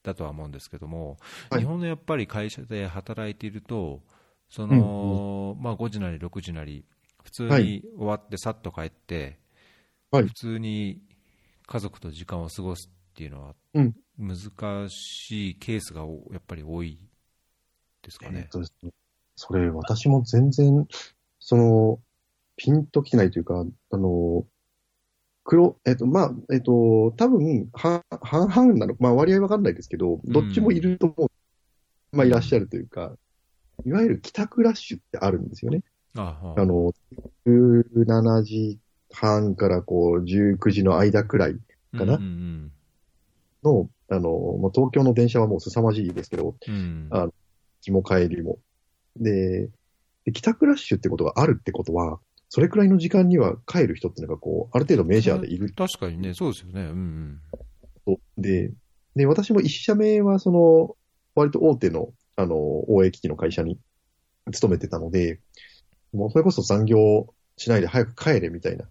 だとは思うんですけども、はい。日本のやっぱり会社で働いていると、そのまあ、5時なり6時なり、普通はに終わってさっと帰って、はい。普通に家族と時間を過ごすっていうのは、うん。難しいケースがおやっぱり多いですかね。とですね、それ私も全然、その、ピンときてないというか、あの、黒、えっと、まあ、えっと、多分、は半々なの、まあ割合わかんないですけど、どっちもいると思う。まあいらっしゃるというか、いわゆる帰宅ラッシュってあるんですよね。あはあの、17時半からこう、19時の間くらいかなうんうんの、あの、まあ、東京の電車はもう凄まじいですけど、うんうんあ行きも帰りも。で、で帰宅ラッシュってことがあるってことは、それくらいの時間には帰る人っていうのがこう、ある程度メジャーでいる確かにね、そうですよね。うんと。で、で、私も一社目はその、割と大手の、あの、応援機器の会社に勤めてたので、もうそれこそ残業しないで早く帰れみたいな、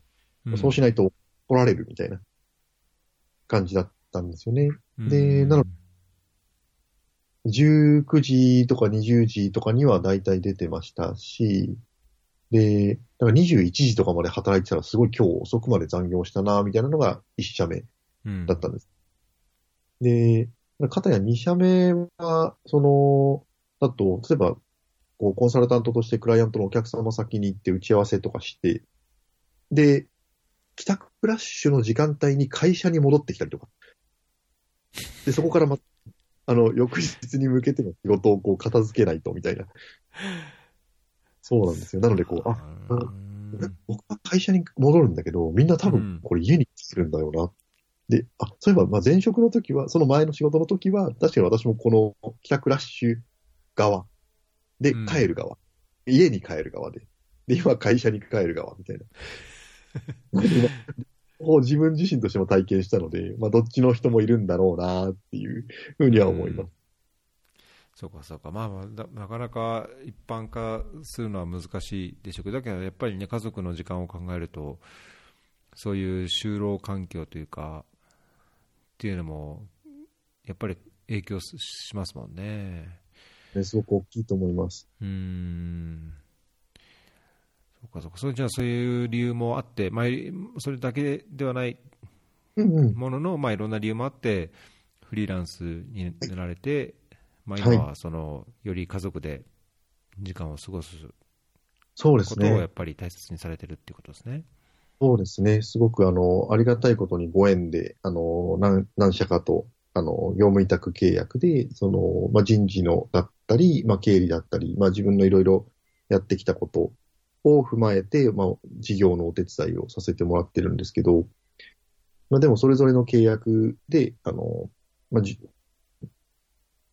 うん。そうしないと怒られるみたいな感じだったんですよね。うんでなの19時とか20時とかには大体出てましたし、で、だから21時とかまで働いてたらすごい今日遅くまで残業したな、みたいなのが1社目うんだったんです。で、かたや2社目は、その、だと、例えば、こう、コンサルタントとしてクライアントのお客様先に行って打ち合わせとかして、で、帰宅ラッシュの時間帯に会社に戻ってきたりとか。で、そこからま、あの、翌日に向けての仕事をこう片付けないと、みたいな。そうなんですよ。なので、こう、あ、うん僕は会社に戻るんだけど、みんな多うん分これ家に来るんだよな。で、あ、そういえば、まあ前職の時は、その前の仕事の時は、確かに私もこの帰宅ラッシュ側でうん帰る側、家に帰る側で、で、今会社に帰る側みたいな。自分自身としても体験したので、まあどっちの人もいるんだろうなっていうふうには思います。そうかそうか、まあまあだ、なかなか一般化するのは難しいでしょうけど、だけどやっぱりね、家族の時間を考えると、そういう就労環境というか、っていうのも、やっぱり影響ししますもんね。ねすごく大きいと思います。うーん。そうかそうか、それじゃあそういう理由もあって、まあ、それだけではないうんうん。ものの、まあ、いろんな理由もあって、フリーランスになられて、まあ、はい今はその、より家族で時間を過ごすそうですねことをや。っぱり大切にされてるっていうことですね。そうですね。すごく、あの、ありがたいことにご縁で、あの、何、何社かと、あの、業務委託契約で、その、まあ、人事のだったり、まあ、経理だったり、まあ、自分のいろいろやってきたことを踏まえて、まあ、事業のお手伝いをさせてもらってるんですけど、まあ、でもそれぞれの契約で、あの、まあ、じ、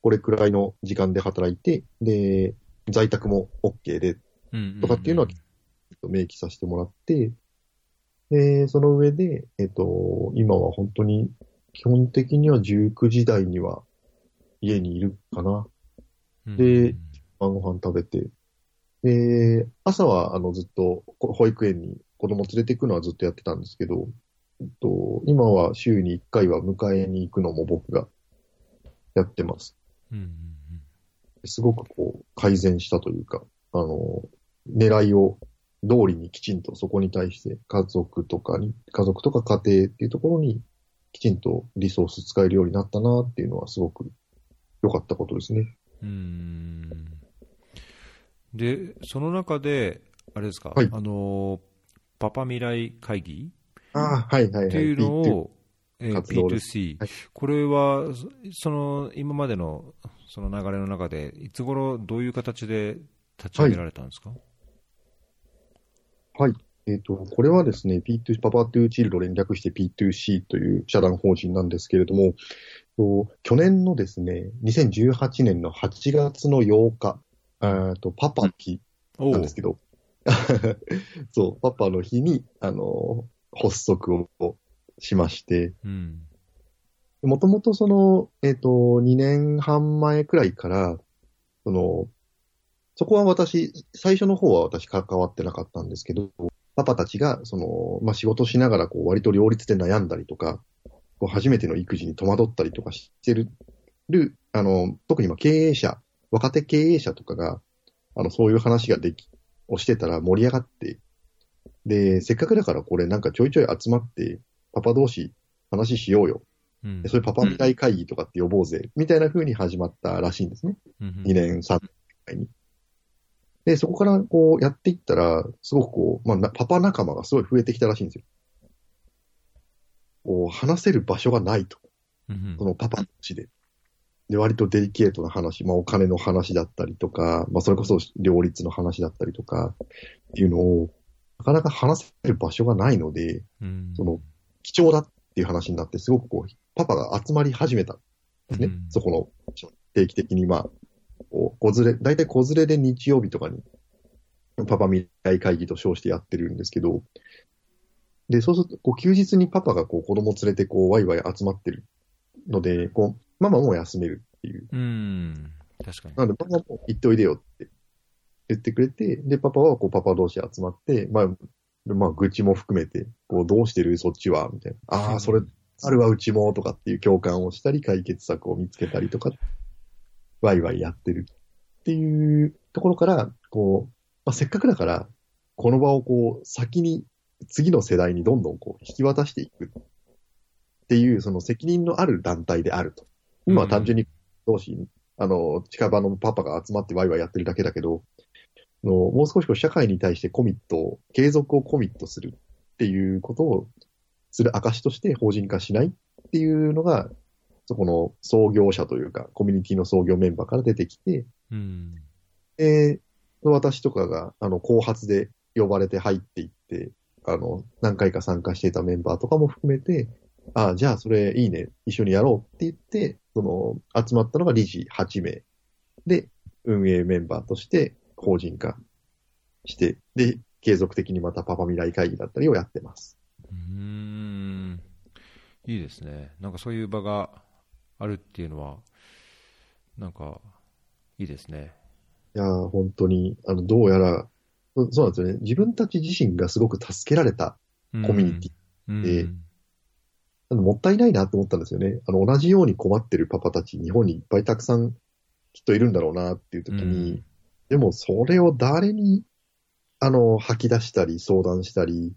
これくらいの時間で働いて、で、在宅も OK で、うんとかっていうのは明記させてもらって、で、その上で、えっと、今は本当に、基本的には19時台には家にいるかな。うんで晩ご飯食べて。で、朝は、あの、ずっと、こ保育園に子供連れて行くのはずっとやってたんですけど、えっと、今は週に1回は迎えに行くのも僕がやってます。うんうんすごくこう、改善したというか、あの、狙いを通りにきちんとそこに対して家族とかに、家族とか家庭っていうところにきちんとリソース使えるようになったなっていうのはすごく良かったことですね。うん。うんで、その中で、あれですか、はい。あの、パパ未来会議？ああ、はいはいはい。っていうのを、えー活動です。P2C、はい。これはそその今までのその流れの中で、いつ頃どういう形で立ち上げられたんですか、はい。えっ、と、これはですね、P2、パパトゥーチルド連略して P2C という社団法人なんですけれども、と去年のですね、2018年の8月の8日、あーとパパキおなんですけど、そう、パパの日に、あの、発足をしまして、うん。もともとその、えっ、と、2年半前くらいから、その、そこは私、最初の方は私関わってなかったんですけど、パパたちが、その、まあ、仕事しながら、こう、割と両立で悩んだりとか、こう、初めての育児に戸惑ったりとかしてる、るあの、特に今経営者、若手経営者とかが、あの、そういう話ができ、をしてたら盛り上がって、で、せっかくだからこれなんかちょいちょい集まって、パパ同士話しようよ。うんでそれパパ未来会議とかって呼ぼうぜ、みたいな風に始まったらしいんですね。うん2年、3年前に。で、そこからこうやっていったら、すごくこう、まあな、パパ仲間がすごい増えてきたらしいんですよ。こう、話せる場所がないと。うんそのパパたちで。で、割とデリケートな話、まあお金の話だったりとか、まあそれこそ両立の話だったりとか、っていうのを、なかなか話せる場所がないので、うんその貴重だっていう話になって、すごくこう、パパが集まり始めたんですね。うんそこの、定期的にまあ、こう、子連れ、大体子連れで日曜日とかに、パパ未来会議と称してやってるんですけど、で、そうすると、こう、休日にパパがこう、子供連れてこう、ワイワイ集まってるので、こう、ママも休めるっていう。うん確かになので、パパも行っておいでよって言ってくれて、で、パパはこう、パパ同士集まって、まあ、まあ、愚痴も含めて、こう、どうしてる？そっちは？みたいな。ああ、それ、あるわ、うちも、とかっていう共感をしたり、解決策を見つけたりとか、ワイワイやってるっていうところから、こう、まあ、せっかくだから、この場をこう、先に、次の世代にどんどんこう、引き渡していくっていう、その責任のある団体であると。今は単純に同士、あの、近場のパパが集まってワイワイやってるだけだけど、のもう少しこう社会に対してコミットを、継続をコミットするっていうことをする証として法人化しないっていうのが、そこの創業者というか、コミュニティの創業メンバーから出てきて、うん。で、私とかが、あの、後発で呼ばれて入っていって、あの、何回か参加していたメンバーとかも含めて、ああ、じゃあそれいいね、一緒にやろうって言って、その、集まったのが理事8名で、運営メンバーとして法人化して、で、継続的にまたパパ未来会議だったりをやってます。うーん。いいですね。なんかそういう場があるっていうのは、なんか、いいですね。いやー、本当に、あの、どうやら、そそうなんですよね。自分たち自身がすごく助けられたうんコミュニテうんであのもったいないなと思ったんですよね。あの、同じように困ってるパパたち、日本にいっぱいたくさんきっといるんだろうなっていう時に、うんでもそれを誰に、あの、吐き出したり相談したり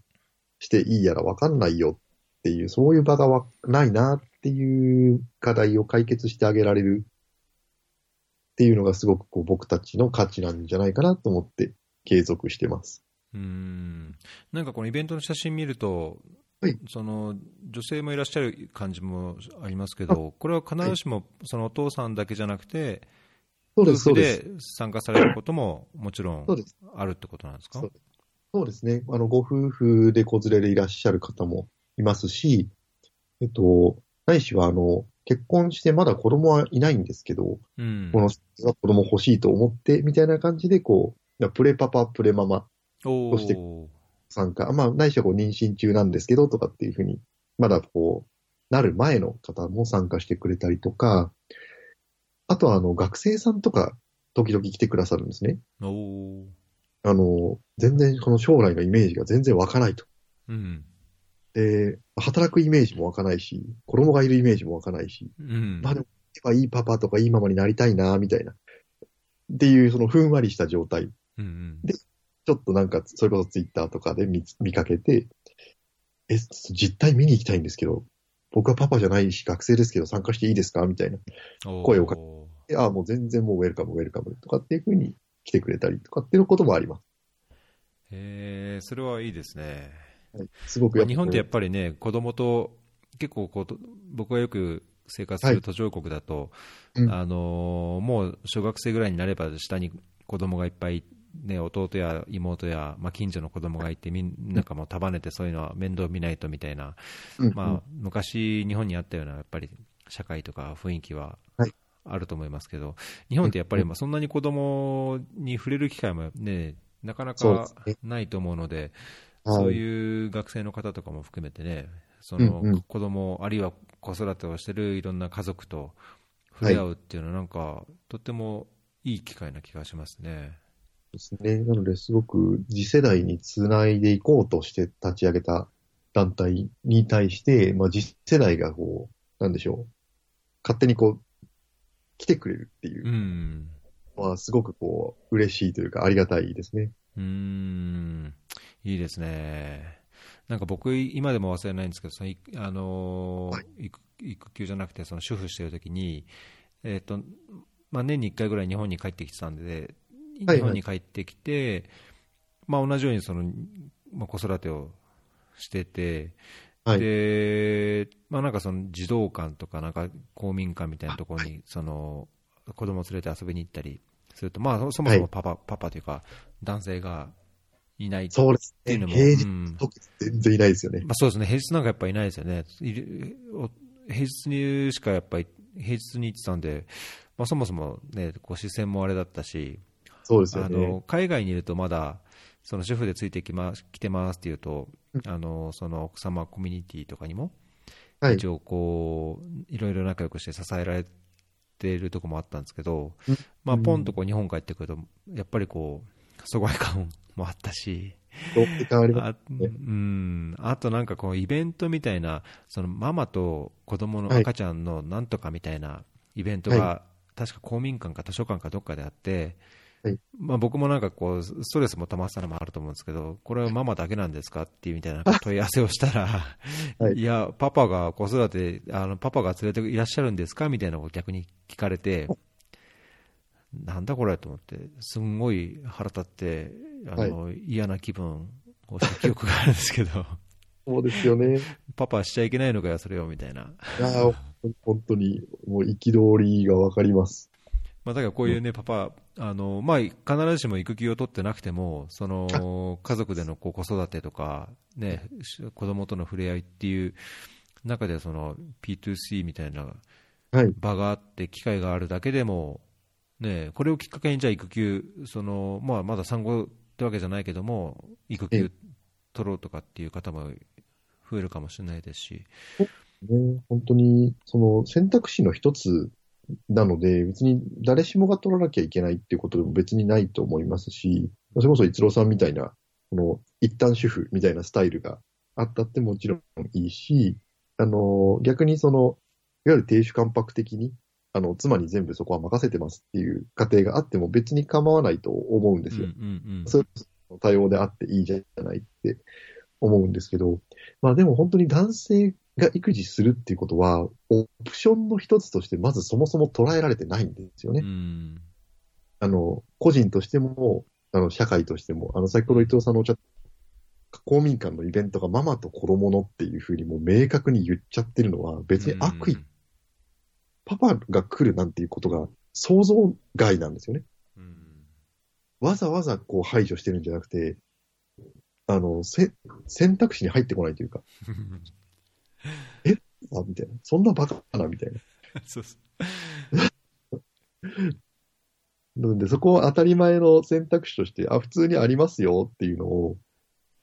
していいやらわかんないよっていう、そういう場がわないなっていう課題を解決してあげられるっていうのがすごくこう僕たちの価値なんじゃないかなと思って継続してます。うーんなんかこのイベントの写真見ると、はいその女性もいらっしゃる感じもありますけど、これは必ずしもそのお父さんだけじゃなくて、夫婦うで参加されることももちろん。あるってことなんですか？そうです。ね。あの、ご夫婦で子連れでいらっしゃる方もいますし、えっと、ないしは、あの、結婚してまだ子供はいないんですけど、うん。この子供欲しいと思って、みたいな感じで、こう、プレパパ、プレママおそしてー参加、まあ、ないしはこう妊娠中なんですけど、とかっていうふうに、まだこう、なる前の方も参加してくれたりとか、あとは、あの、学生さんとか、時々来てくださるんですね。おーあの、全然この将来のイメージが全然湧かないと。うんで、働くイメージも湧かないし、子供がいるイメージも湧かないし、うんまあでも、いいパパとかいいママになりたいな、みたいな。っていう、そのふんわりした状態。うんちょっとなんか、それこそツイッターとかで見見かけて、え、実態見に行きたいんですけど、僕はパパじゃないし、学生ですけど参加していいですか？みたいな。うん声をかおーでああ、もう全然もうウェルカム、ウェルカムとかっていうふうに来てくれたりとかっていうこともあります。へーそれはいいですね。はい、すごく日本ってやっぱりね、子供と結構こうと、僕がよく生活する途上国だと、うんあのーもう小学生ぐらいになれば、下に子供がいっぱい、ね、弟や妹や、まあ、近所の子供がいて、みんながもう束ねて、そういうのは面倒見ないとみたいな、うん。まあ、昔、日本にあったようなやっぱり社会とか雰囲気ははい。あると思いますけど、日本ってやっぱりまあそんなに子供に触れる機会も、ね、なかなかないと思うので、はい。そういう学生の方とかも含めてね、その子供、あるいは子育てをしてるいろんな家族と触れ合うっていうのは、なんか、とってもいい機会な気がしますね。ですね。なので、すごく次世代につないでいこうとして立ち上げた団体に対して、まあ、次世代がこう、なんでしょう。勝手にこう、来てくれるっていううん。のは、すごくこう、嬉しいというか、ありがたいですね。うーん、いいですね。なんか僕、今でも忘れないんですけど、そのいあのーはい育育休じゃなくて、その主婦してるときに、えっ、と、まあ、年に1回ぐらい日本に帰ってきてたんで、はい日本に帰ってきて、まあ、同じようにその、まあ、子育てをしてて、はい。で、まあ、なんかその児童館とか、なんか公民館みたいなところに、その子供を連れて遊びに行ったりすると、まあ、そそもそもパパ、パパというか、男性がいないって。いうのも、平日うんの時全然いないですよね。まあ、そうですね、平日なんかやっぱりいないですよね、いるお平日にしかやっぱり、平日に行ってたんで、まあ、そもそもね、こう視線もあれだったし、そうですよね。あの海外にいるとまだ、その主婦でついてきま来てますっていうと、あのその奥様コミュニティとかにも、はい一。応こう、いろいろ仲良くして支えられているところもあったんですけど、うんまあ、ポンとこう日本帰ってくると、やっぱりこう、疎外感もあったし。あうん、あとなんかこうイベントみたいな、そのママと子供の赤ちゃんのなんとかみたいなイベントが、は確か公民館か図書館かどっかであって、はいまあ、僕もなんかこう、ストレスも溜まってたのもあると思うんですけど、これはママだけなんですかっていうみたいな問い合わせをしたら、はいい、や、パパが子育て、あのパパが連れていらっしゃるんですかみたいなのを逆に聞かれて、なんだこれと思って、すんごい腹立って、あの嫌な気分をした記憶があるんですけど、そうですよね。パパしちゃいけないのかよ、それをみたいな。いやー 本当に、もう憤りがわかります。まあ、だからこういうね、パパ、あのまあ、必ずしも育休を取ってなくても、その家族でのこう子育てとか、ね、子供との触れ合いっていう中で、その P2C みたいなはい。場があって、機会があるだけでも、ね、これをきっかけに、じゃあ育休、そのまあ、まだ産後ってわけじゃないけども、育休取ろうとかっていう方も増えるかもしれないですし、ね、本当に、その選択肢の一つなので、別に誰しもが取らなきゃいけないっていうことでも別にないと思いますし、それこそ一郎さんみたいな、この一旦主婦みたいなスタイルがあったってもちろんいいし、あの、逆にその、いわゆる亭主関白的に、あの、妻に全部そこは任せてますっていう家庭があっても別に構わないと思うんですよ。うんうんうんそれ多様であっていいじゃないって思うんですけど、まあでも本当に男性が育児するっていうことは、オプションの一つとしてまずそもそも捉えられてないんですよね。うんあの、個人としても、あの、社会としても、あの、先ほど伊藤さんのおっしゃった公民館のイベントがママと子供のっていうふうにもう明確に言っちゃってるのは別に悪意、パパが来るなんていうことが想像外なんですよね。うんわざわざこう排除してるんじゃなくて、あの、せ、選択肢に入ってこないというか、あ、みたいな。そんなバカな、みたいな。そうそう なので、そこを当たり前の選択肢として、あ、普通にありますよっていうのを、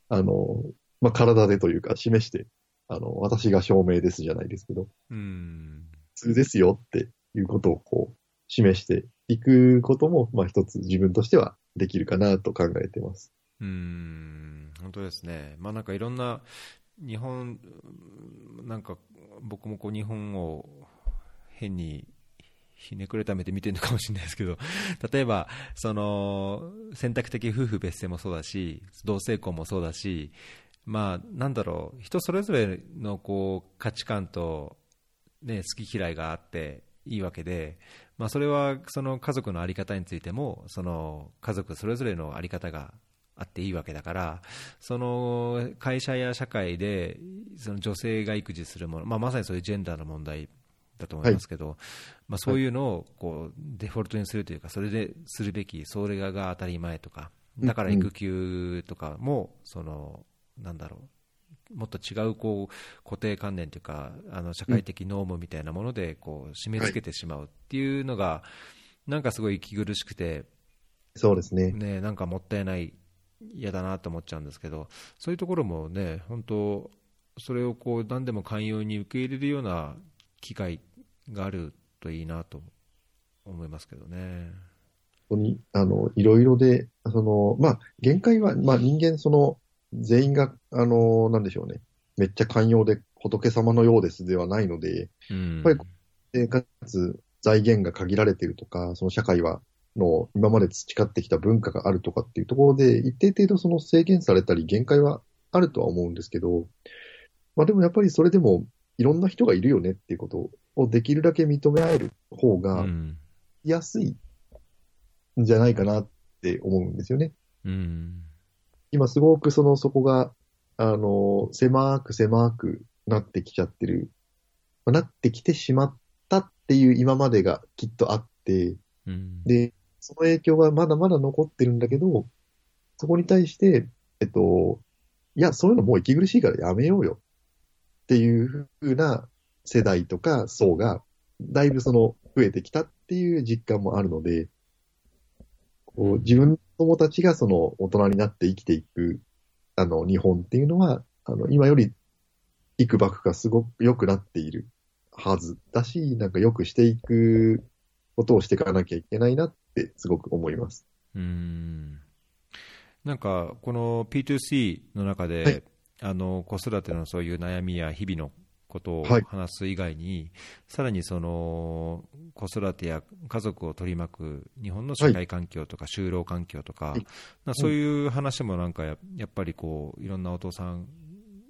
あの、まあ、体でというか示して、あの、私が証明ですじゃないですけど、うん普通ですよっていうことをこう、示していくことも、まあ、一つ自分としてはできるかなと考えてます。うーん本当ですね、まあ、なんかいろんな日本、なんか僕もこう日本を変にひねくれた目で見てるのかもしれないですけど、例えばその選択的夫婦別姓もそうだし、同性婚もそうだし、まあ、なんだろう、人それぞれのこう価値観と、ね、好き嫌いがあっていいわけで、まあ、それはその家族の在り方についてもその家族それぞれの在り方があっていいわけだからその会社や社会でその女性が育児するもの、まあ、まさにそういうジェンダーの問題だと思いますけど、まあ、そういうのをこうデフォルトにするというかそれでするべきそれが当たり前とかだから育休とかもそのなんだろうもっと違うこう固定観念というかあの社会的ノームみたいなものでこう締め付けてしまうっていうのが、なんかすごい息苦しくて、そうですね。ね、なんかもったいない、嫌だなと思っちゃうんですけど、そういうところもね、本当、それをこう何でも寛容に受け入れるような機会があるといいなと思いますけどね。本当に、あの、いろいろで、その、まあ、限界は、まあ、人間、その、全員が、あの、なんでしょうね。めっちゃ寛容で仏様のようですではないので、うん、ぱりでかつ財源が限られているとか、その社会は、の今まで培ってきた文化があるとかっていうところで、一定程度その制限されたり限界はあるとは思うんですけど、まあでもやっぱりそれでもいろんな人がいるよねっていうことをできるだけ認め合える方うがん。安いんじゃないかなって思うんですよね。うん。今すごくその、そこが、あの、狭く狭くなってきちゃってる、まあなってきてしまったっていう今までがきっとあって、うん。で、その影響がまだまだ残ってるんだけど、そこに対して、えっと、いや、そういうのもう息苦しいからやめようよ。っていう風な世代とか層が、だいぶその増えてきたっていう実感もあるので、こう自分の友達がその大人になって生きていく、あの、日本っていうのは、あの、今より、幾ばくがすごく良くなっているはずだし、なんか良くしていくことをしていかなきゃいけないなってすごく思います。うん。なんかこの P2C の中で、はい。あの子育てのそういう悩みや日々のことをはい。話す以外に、さらにその子育てや家族を取り巻く日本の社会環境とか就労環境とか、はい。なそういう話もなんかややっぱりこういろんなお父さん、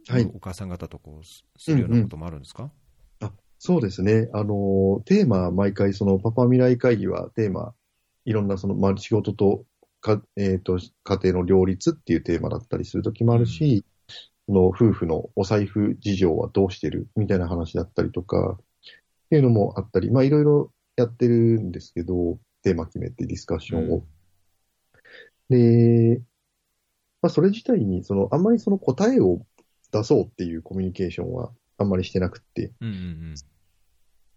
はい。お母さん方とこうすするようなこともあるんですか、あそうですね。あの、テーマ、毎回、その、パパ未来会議はテーマ、いろんな、その、まあ、仕事と、か、えっ、と、家庭の両立っていうテーマだったりするときもあるし、その、夫婦のお財布事情はどうしてるみたいな話だったりとか、っていうのもあったり、まあ、いろいろやってるんですけど、テーマ決めてディスカッションを。で、まあ、それ自体に、その、あんまりその答えを出そうっていうコミュニケーションはあんまりしてなくって、うんうんあ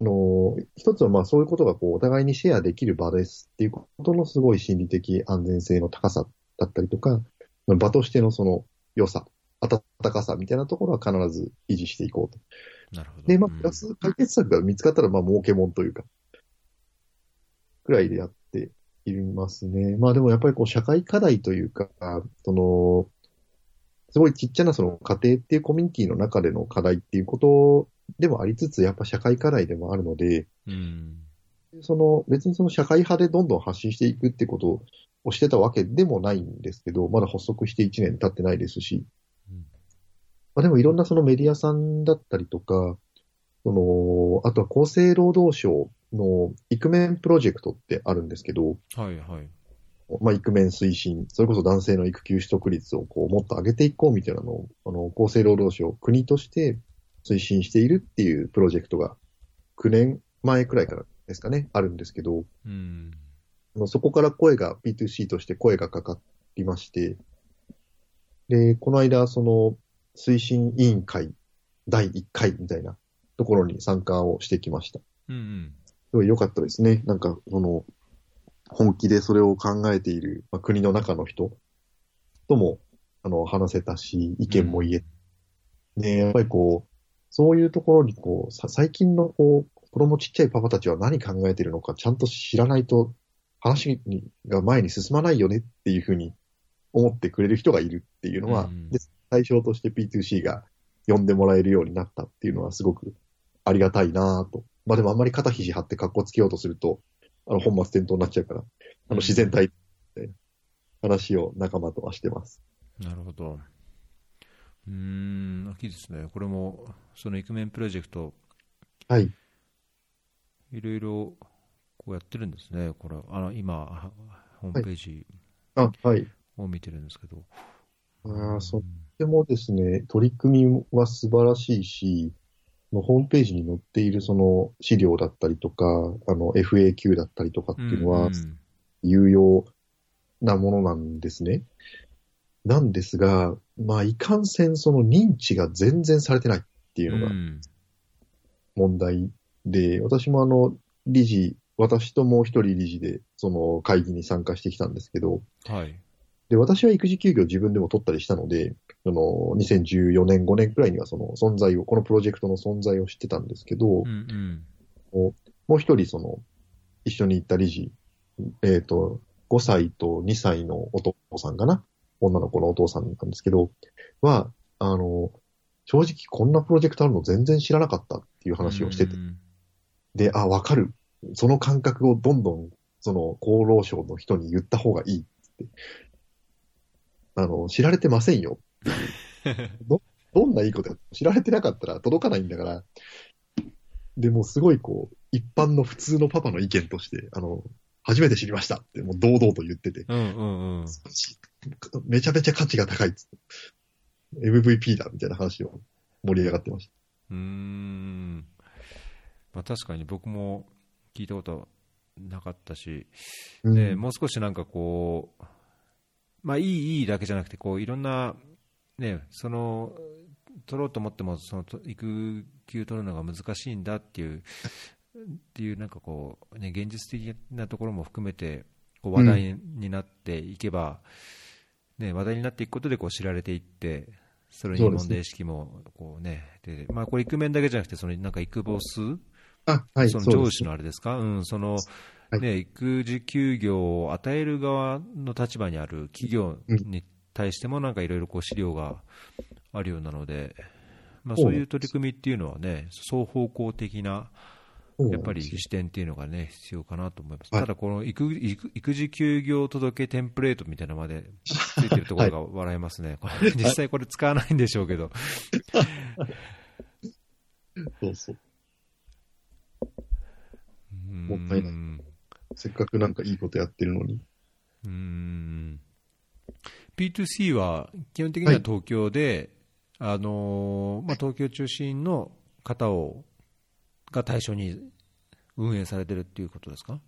の、一つはまあそういうことがこうお互いにシェアできる場ですっていうことのすごい心理的安全性の高さだったりとか、場としてのその良さ、温かさみたいなところは必ず維持していこうと。なるほど。で、まあうんプラス解決策が見つかったらまあ儲けもんというか、くらいでやっていますね。まあでもやっぱりこう社会課題というか、その、すごいちっちゃなその家庭っていうコミュニティの中での課題っていうことでもありつつ、やっぱ社会課題でもあるので、うん。その別にその社会派でどんどん発信していくってことをしてたわけでもないんですけど、まだ発足して1年経ってないですし、うん。まあ、でもいろんなそのメディアさんだったりとか、その、あとは厚生労働省のイクメンプロジェクトってあるんですけど、はいはい。まあ、イクメン推進、それこそ男性の育休取得率をこうもっと上げていこうみたいなのを、あの、厚生労働省、国として推進しているっていうプロジェクトが9年前くらいからですかね、あるんですけど、うんそこから声が、P2C として声がかかりまして、で、この間、その、推進委員会第1回みたいなところに参加をしてきました。うんうんすごい良かったですね。なんか、その、本気でそれを考えている、まあ、国の中の人とも、あの、話せたし、意見も言え、ねやっぱりこう、そういうところにこう、さ最近のこう、子供ちっちゃいパパたちは何考えてるのか、ちゃんと知らないと、話にが前に進まないよねっていうふうに思ってくれる人がいるっていうのは、うんで対象として P2C が呼んでもらえるようになったっていうのはすごくありがたいなぁと。まあでもあんまり肩肘張って格好つけようとすると、あの本末転倒になっちゃうから、あの自然体みたいな話を仲間とはしてます。なるほど。うーん、いいですね。これも、そのイクメンプロジェクト、はい。いろいろこうやってるんですね。これ、あの、今、ホームページあ、はい。を見てるんですけど。ああ、そでもですね、取り組みは素晴らしいし、のホームページに載っているその資料だったりとか、あの FAQ だったりとかっていうのはんん有用なものなんですね。なんですが、まあ、いかんせんその認知が全然されてないっていうのがうん問題で、私もあの、理事、私ともう一人理事で、その会議に参加してきたんですけど、はい。で、私は育児休業自分でも取ったりしたので、その、2014年、5年くらいにはその存在を、このプロジェクトの存在を知ってたんですけど、うんうんもう一人その、一緒に行った理事、えっ、と、5歳と2歳のお父さんかな女の子のお父さんなんですけど、は、あの、正直こんなプロジェクトあるの全然知らなかったっていう話をしててう、んで、あ、わかる。その感覚をどんどん、その厚労省の人に言った方がいいって。あの、知られてませんよ。ど、どんないいことか知られてなかったら届かないんだから。でもすごいこう、一般の普通のパパの意見として、あの、初めて知りましたってもう堂々と言ってて、うんうんうん。めちゃめちゃ価値が高いっつって。MVP だみたいな話を盛り上がってました。うーん。まあ、確かに僕も聞いたことなかったし、うんでもう少しなんかこう、まあ、いい、いいだけじゃなくて、こういろんな、ね、その取ろうと思ってもそのと育休取るのが難しいんだっていう、っていうなんかこう、ね、現実的なところも含めてこう話題になっていけば、ね、話題になっていくことでこう知られていって、それに問題意識もこう、ね、でまあ、これ、イクメンだけじゃなくて、そのなんか育ボス、あ、はい、その上司のあれですか、うん、そのはい。ね、育児休業を与える側の立場にある企業に対しても、なんかいろいろこう資料があるようなので、まあ、そうそういう取り組みっていうのはね、双方向的なやっぱり視点っていうのがね、必要かなと思います。はいただ、この育育育児休業届テンプレートみたいなのまでついてるところが笑えますね。これ実際これ使わないんでしょうけど。そうそう。ももったいないせっかくなんかいいことやってるのに。うーん P2C は基本的には東京で、あのーまあ、東京中心の方をが対象に運営されてるっていうことですか？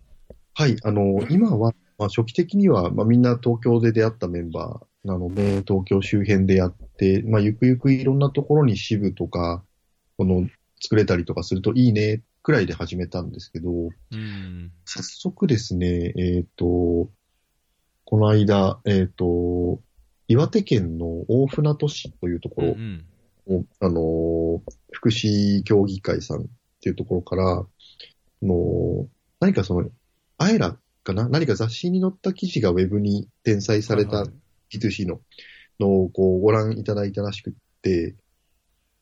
はい、あの、今は、まあ、初期的には、まあ、みんな東京で出会ったメンバーなので、東京周辺でやって、まあ、ゆくゆくいろんなところに支部とか、この、作れたりとかするといいね、くらいで始めたんですけど、うん。早速ですね、えっ、と、この間、えっ、と、岩手県の大船渡市というところうんを、あの、福祉協議会さんっていうところから、あの何かその、アエラかな？何か雑誌に載った記事がウェブに転載されたはいはい。P2C の、のをこうご覧いただいたらしくって、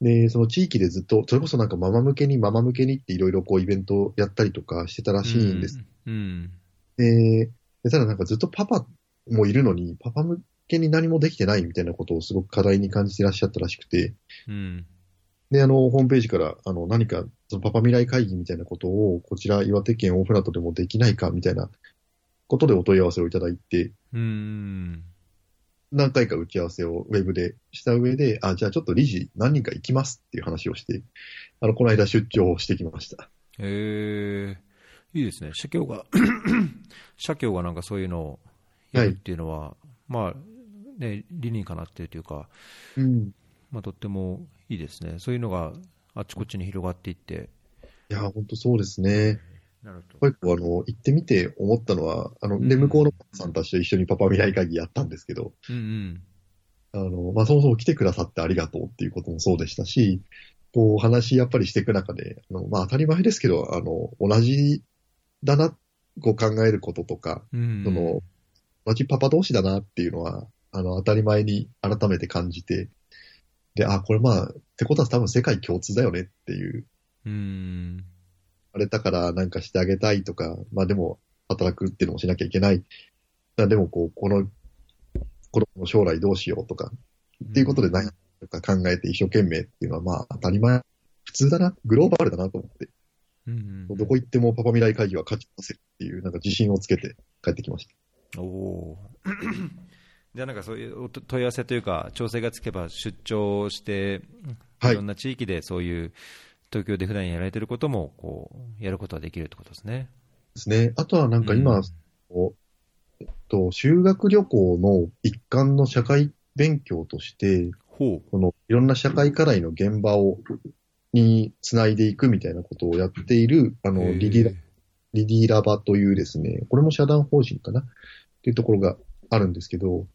で、その地域でずっと、それこそなんかママ向けにママ向けにっていろいろこうイベントをやったりとかしてたらしいんです。うん。で、でただなんかずっとパパもいるのに、パパ向けに何もできてないみたいなことをすごく課題に感じてらっしゃったらしくて、うんで、あの、ホームページから、あの、何か、そのパパ未来会議みたいなことを、こちら岩手県大船渡でもできないかみたいなことでお問い合わせをいただいて、うん何回か打ち合わせをウェブでした上で、あ、じゃあちょっと理事何人か行きますっていう話をして、あの、この間出張をしてきました。えー、いいですね、社協が、社協がなんかそういうのをやるっていうのは、まあ、ね、理にかなっているというか、うん。まあ、とってもいいですね、そういうのがあっちこっちに広がっていって、いや、本当そうですね。なるやっぱりこう、あの、行ってみて思ったのは、あの、で、うん。向こうのパパさんたちと一緒にパパ未来会議やったんですけど、うんあの、まあ、そもそも来てくださってありがとうっていうこともそうでしたし、こう、話やっぱりしていく中で、あの、まあ、当たり前ですけど、あの、同じだな、こう考えることとか、その、同じパパ同士だなっていうのは、あの、当たり前に改めて感じて、で、あ、これまあ、ってことは多分世界共通だよねっていう、うん、あれだからなんかしてあげたいとか、まあでも、働くっていうのもしなきゃいけない。だでもこう、この、子供の将来どうしようとか、っていうことで何か考えて一生懸命っていうのはまあ当たり前、普通だな、グローバルだなと思って、うんうんどこ行ってもパパ未来会議は勝ち出せるっていうなんか自信をつけて帰ってきました。おおーじゃあなんかそういうお問い合わせというか、調整がつけば出張して、はいいろんな地域でそういう東京で普段やられてることもこうやることができるってことですね。ですね。あとはなんか今、うんえっと、修学旅行の一環の社会勉強として、ほこのいろんな社会課題の現場を、につないでいくみたいなことをやっている、あう。の、リディラ、リディラバというですね、これも社団法人かな？っていうところがあるんですけど、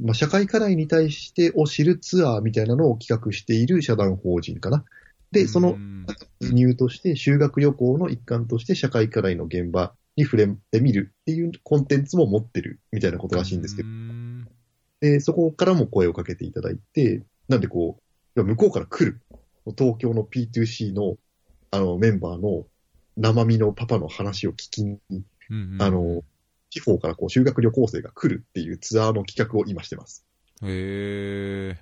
まあ、社会課題に対してを知るツアーみたいなのを企画している社団法人かな。で、そのうん理由として修学旅行の一環として社会課題の現場に触れてみるっていうコンテンツも持ってるみたいなことらしいんですけど、うんでそこからも声をかけていただいて、なんでこう、向こうから来る。東京の P2C のあのメンバーの生身のパパの話を聞きに、うんあの、地方からこう修学旅行生が来るっていうツアーの企画を今してます。へえ。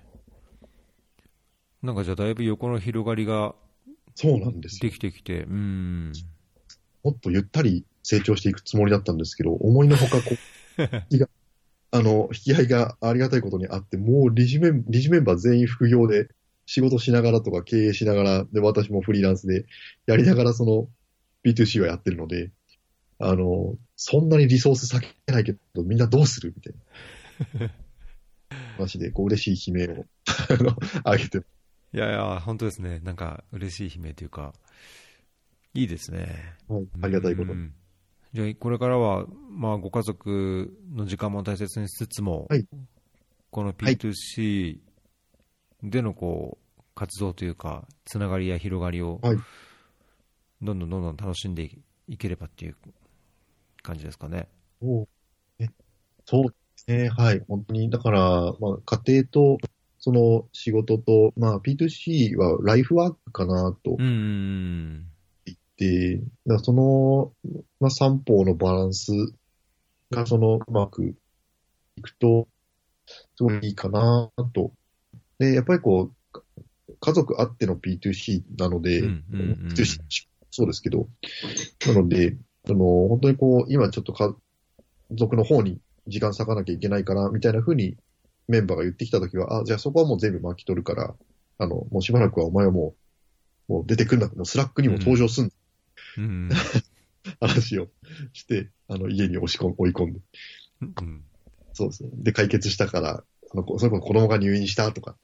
なんかじゃあだいぶ横の広がりがそうなんですよで。きてきて、うん。もっとゆったり成長していくつもりだったんですけど、思いのほかこう、あの、引き合いがありがたいことにあって、もう理事メン理事メンバー全員副業で仕事しながらとか経営しながら、で、私もフリーランスでやりながらその B2C はやってるので、あの、そんなにリソース割けないけど、みんなどうするみたいな。話で、こう嬉しい悲鳴を あげて、いやいや、本当ですね。なんか嬉しい悲鳴というか、いいですね。はい、ありがたいことに。うんじゃあ、これからは、まあ、ご家族の時間も大切にしつつも、はいこの P2C でのこう活動というか、つながりや広がりを、はいどんどんどんどん楽しんでいければっていう感じですかね。そうえそうですね。はい。本当に、だから、まあ、家庭と、その仕事と、まあ、P2C はライフワークかなと言って、だその、まあ、三方のバランスがそのうまくいくと、すごいいいかなと。で、やっぱりこう、家族あっての P2C なので、うんうんうん P2C そうですけど、なので、その、本当にこう、今ちょっと家族の方に時間割かなきゃいけないから、みたいな風にメンバーが言ってきたときは、あ、じゃあそこはもう全部巻き取るから、あの、もうしばらくはお前はもう、もう出てくんだ。もうスラックにも登場すん、うん話をして、あの、家に押し込ん、追い込んで。うんそうですね。で、解決したから、あの、こそれこそ子供が入院したとか、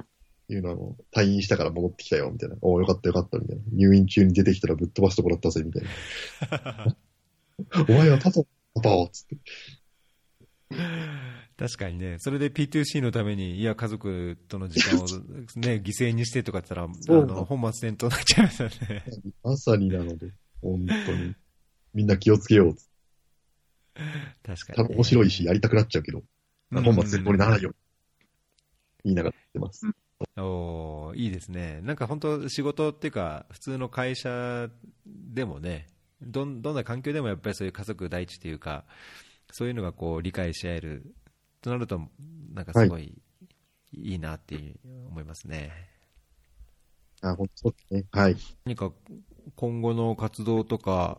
いうのを、退院したから戻ってきたよ、みたいな。おおよかったよかった、みたいな。入院中に出てきたらぶっ飛ばすとこだったぜ、みたいな。お前はただ、パパを、つって。確かにね、それで P2C のために、いや、家族との時間を、ね、犠牲にしてとか言ったら、あの本末転倒になっちゃいますよね。まさになので、本当に。みんな気をつけよう。確かに、多分面白いし、やりたくなっちゃうけど、うん本末転倒にならないように。言いながらやってます。おーいいですね。なんか本当、仕事っていうか、普通の会社でもね、どんどんな環境でもやっぱりそういう家族第一っていうか、そういうのがこう理解し合えるとなると、なんかすごいいいなって思いますね。あ、本当ですね。はい。何か今後の活動とか、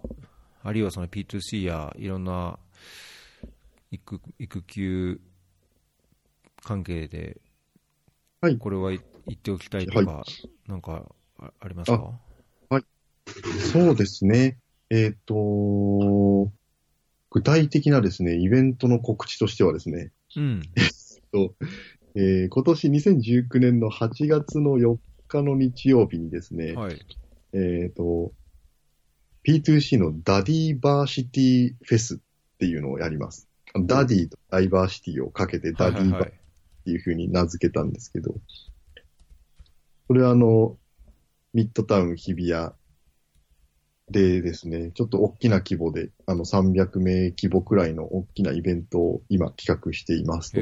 あるいはその P2C やいろんな育育休関係で、はいこれは言っておきたいとか、なんかあありますか？そうですね。えっ、と、具体的なですね、イベントの告知としてはですね、うん。とえー今年2019年の8月の4日の日曜日にですね、はい。えっ、と、P2C のダディバーシティフェスっていうのをやります。ダディとダイバーシティをかけてダディバーっはいはいはいていう風に名付けたんですけど、これはあの、ミッドタウン日比谷でですね、ちょっと大きな規模で、あの300名規模くらいの大きなイベントを今企画していますと。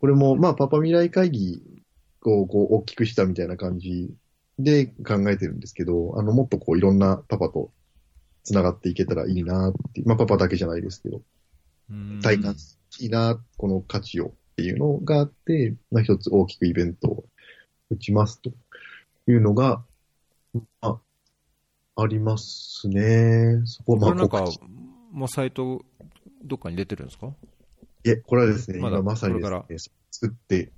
これも、まあ、パパ未来会議をこう大きくしたみたいな感じで考えてるんですけど、あの、もっとこういろんなパパと繋がっていけたらいいなって、まあ、パパだけじゃないですけど、うん体感いいな、この価値をっていうのがあって、まあ、一つ大きくイベントを打ちますというのが、あ、ありますね。そこ、まあ、これなんかもうサイト、どっかに出てるんですか？いえ、これはですね、まだ今まさにですこね、作って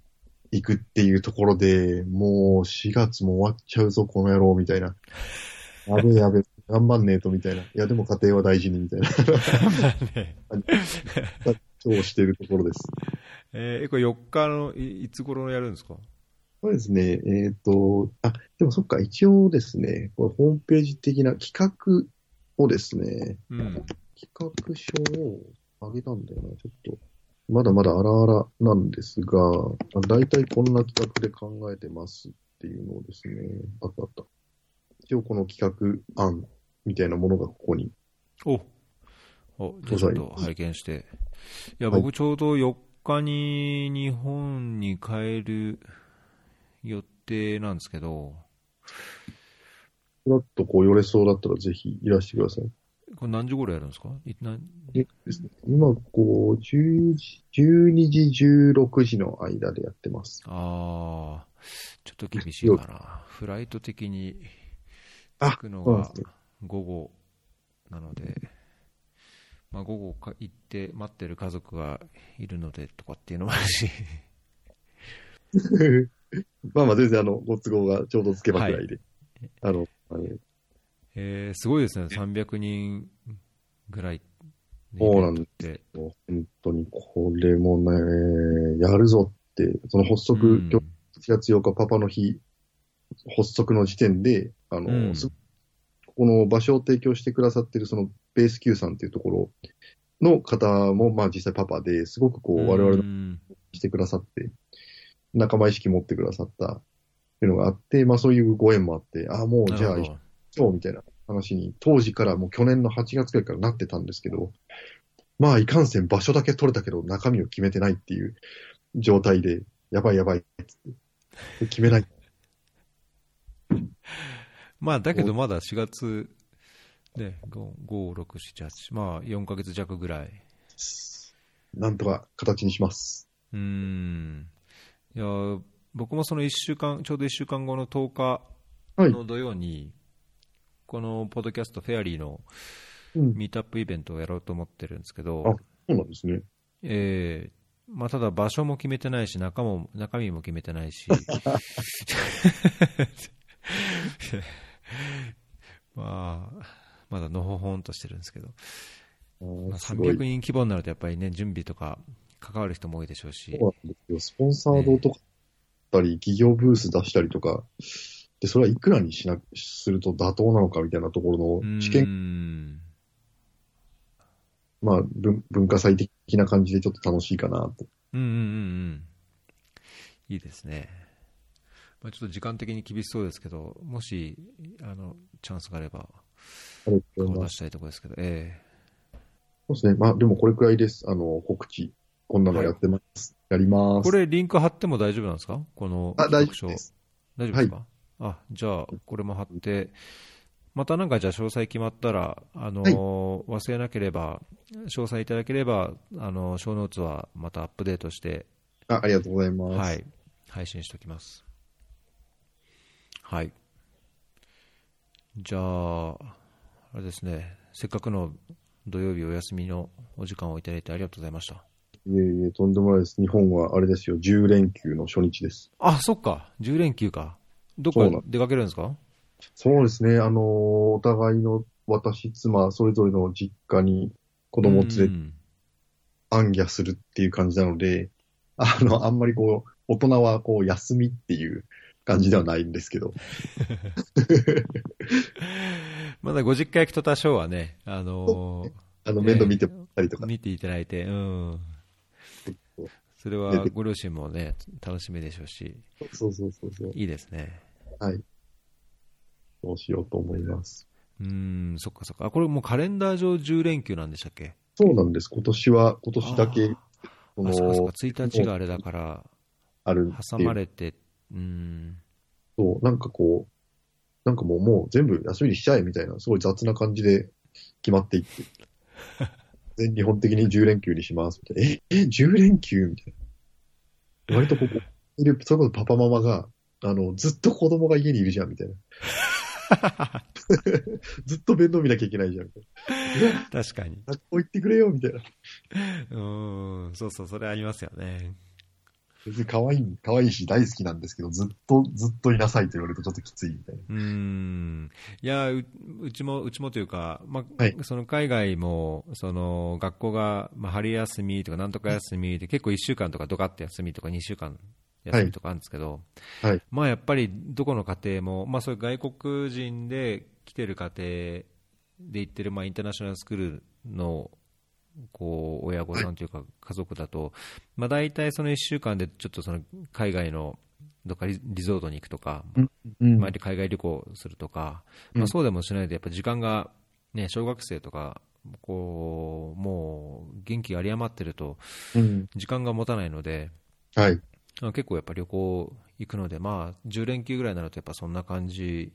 いくっていうところで、もう4月も終わっちゃうぞ、この野郎、みたいな。やべえやべえ、頑張んねえと、みたいな。いや、でも家庭は大事に、みたいな。そう してるところです。えー、これ4日のいいつ頃やるんですか？そうですね、えっ、と、あ、でもそっか、一応ですね、これホームページ的な企画をですね、うん。企画書を上げたんだよな、ちょっと。まだまだ荒々なんですが、あ大体こんな企画で考えてますっていうのをですね、あったあった。一応この企画案みたいなものがここに。おお、じゃあちょっと拝見して。いや、僕ちょうど4日に日本に帰る予定なんですけど、ふらっとこう寄れそうだったらぜひいらしてください。これ何時頃やるんですか？今、こう、10時、12時、16時の間でやってます。ああ、ちょっと厳しいかな。フライト的にあ着くのが午後なので、まあ、午後か行って待ってる家族がいるのでとかっていうのもあるし、まあまあ全然あの、ご都合がちょうどつけばくらいで。あの、あのえーすごいですね、300人ぐらいそうなんイベントって。もう本当にこれもね、やるぞって、その発足、うん。今日1月8日パパの日、発足の時点で、あの、うん。すこの場所を提供してくださってるそのベース Q さんっていうところの方も、まあ実際パパですごくこう我々のうん。してくださって、仲間意識持ってくださったっていうのがあって、まあそういうご縁もあって、ああ、もうじゃあなるほどそうみたいな話に、当時からもう去年の8月くらいからなってたんですけど、まあいかんせん場所だけ取れたけど中身を決めてないっていう状態で、やばいやばいっつって、決めない。まあ、だけどまだ4月、ね、5、5 6、7、8、まあ、4ヶ月弱ぐらい。なんとか形にします。うーん。いや、僕もその1週間、ちょうど1週間後の10日はい。の土曜に、このポッドキャストフェアリーのうん。ミートアップイベントをやろうと思ってるんですけど、あそうなんですね。えーまあ、ただ場所も決めてないし中も中身も決めてないし まあまだのほほんとしてるんですけど、あまあ、ーすごい。300人規模になるとやっぱりね準備とか関わる人も多いでしょうしそうなんですよ。スポンサードとかたり、企業ブース出したりとか、で、それはいくらにしな、すると妥当なのかみたいなところの試験、んまあ文、文化祭的な感じでちょっと楽しいかなと。うんうんうんうんいいですね、まあ、ちょっと時間的に厳しそうですけどもしあのチャンスがあれば。顔出したいところですけどえそうですね。まあ、でもこれくらいです。あの、告知。こんなのやってます。やります。えこれリンク貼っても大丈夫なんですか？このあ、大丈夫です。大丈夫ですか、あじゃあ、これも貼って、またなんかじゃあ詳細決まったら、あのー忘れなければ、詳細いただければ、あのー、小ノーツはまたアップデートして、あありがとうございます。はい、配信しておきます。はい。じゃあ、あれですね、せっかくの土曜日お休みのお時間をいただいてありがとうございました。いえいえ、とんでもないです。日本はあれですよ、10連休の初日です。あ、そっか、10連休か。どっかそうなん出かけるんですか？そうですね、あのーお互いの私、妻、それぞれの実家に子供を連れ暗夜するっていう感じなので、あの、あんまりこう、大人はこう、休みっていう感じではないんですけど。まだご実家行くと多少はね、あの あの、面倒見てたりとか。見ていただいて、うん。それは ご両親もね、楽しみでしょうし、そうそうそうそう。いいですね。はい。そうしようと思います。うん、そっかそっか。あ、これもうカレンダー上10連休なんでしたっけ？そうなんです。今年は、今年だけ、こあ、そっかそっのか。、1日があれだから、あるって挟いうまれて、うん。そう、なんかこう、なんかもう、もう全部休みにしちゃえみたいな、すごい雑な感じで決まっていって。全日本的に10連休にしますみたいな。え、え、10連休みたいな。割とここ、いる、それこそパパママが、あの、ずっと子供が家にいるじゃんみたいな。ずっと面倒見なきゃいけないじゃんみたいな。確かに。学校行ってくれよみたいな。うん、そうそう、それありますよね。別に可愛い、可愛いし大好きなんですけど、ずっと、ずっといなさいと言われるとちょっときついみたいな。うん。いや、ううちも、うちもというか、まあ、はいその海外も、その、学校が、まあ、春休みとか、なんとか休みで、結構1週間とかドカって休みとか2週間休みとかあるんですけど、はいまあ、やっぱり、どこの家庭も、まあ、そういう外国人で来てる家庭で行ってる、まあ、インターナショナルスクールの、こう、親御さんというか、家族だと、まあ、大体その1週間で、ちょっとその、海外の、どっかリリゾートに行くとか、うん毎日海外旅行するとか、うんまあ、そうでもしないと、やっぱ時間が、ね、小学生とか、こうもう元気が有り余ってると、うん。時間が持たないので、はい。あ結構やっぱ旅行行くので、まあ、10連休ぐらいになると、やっぱそんな感じ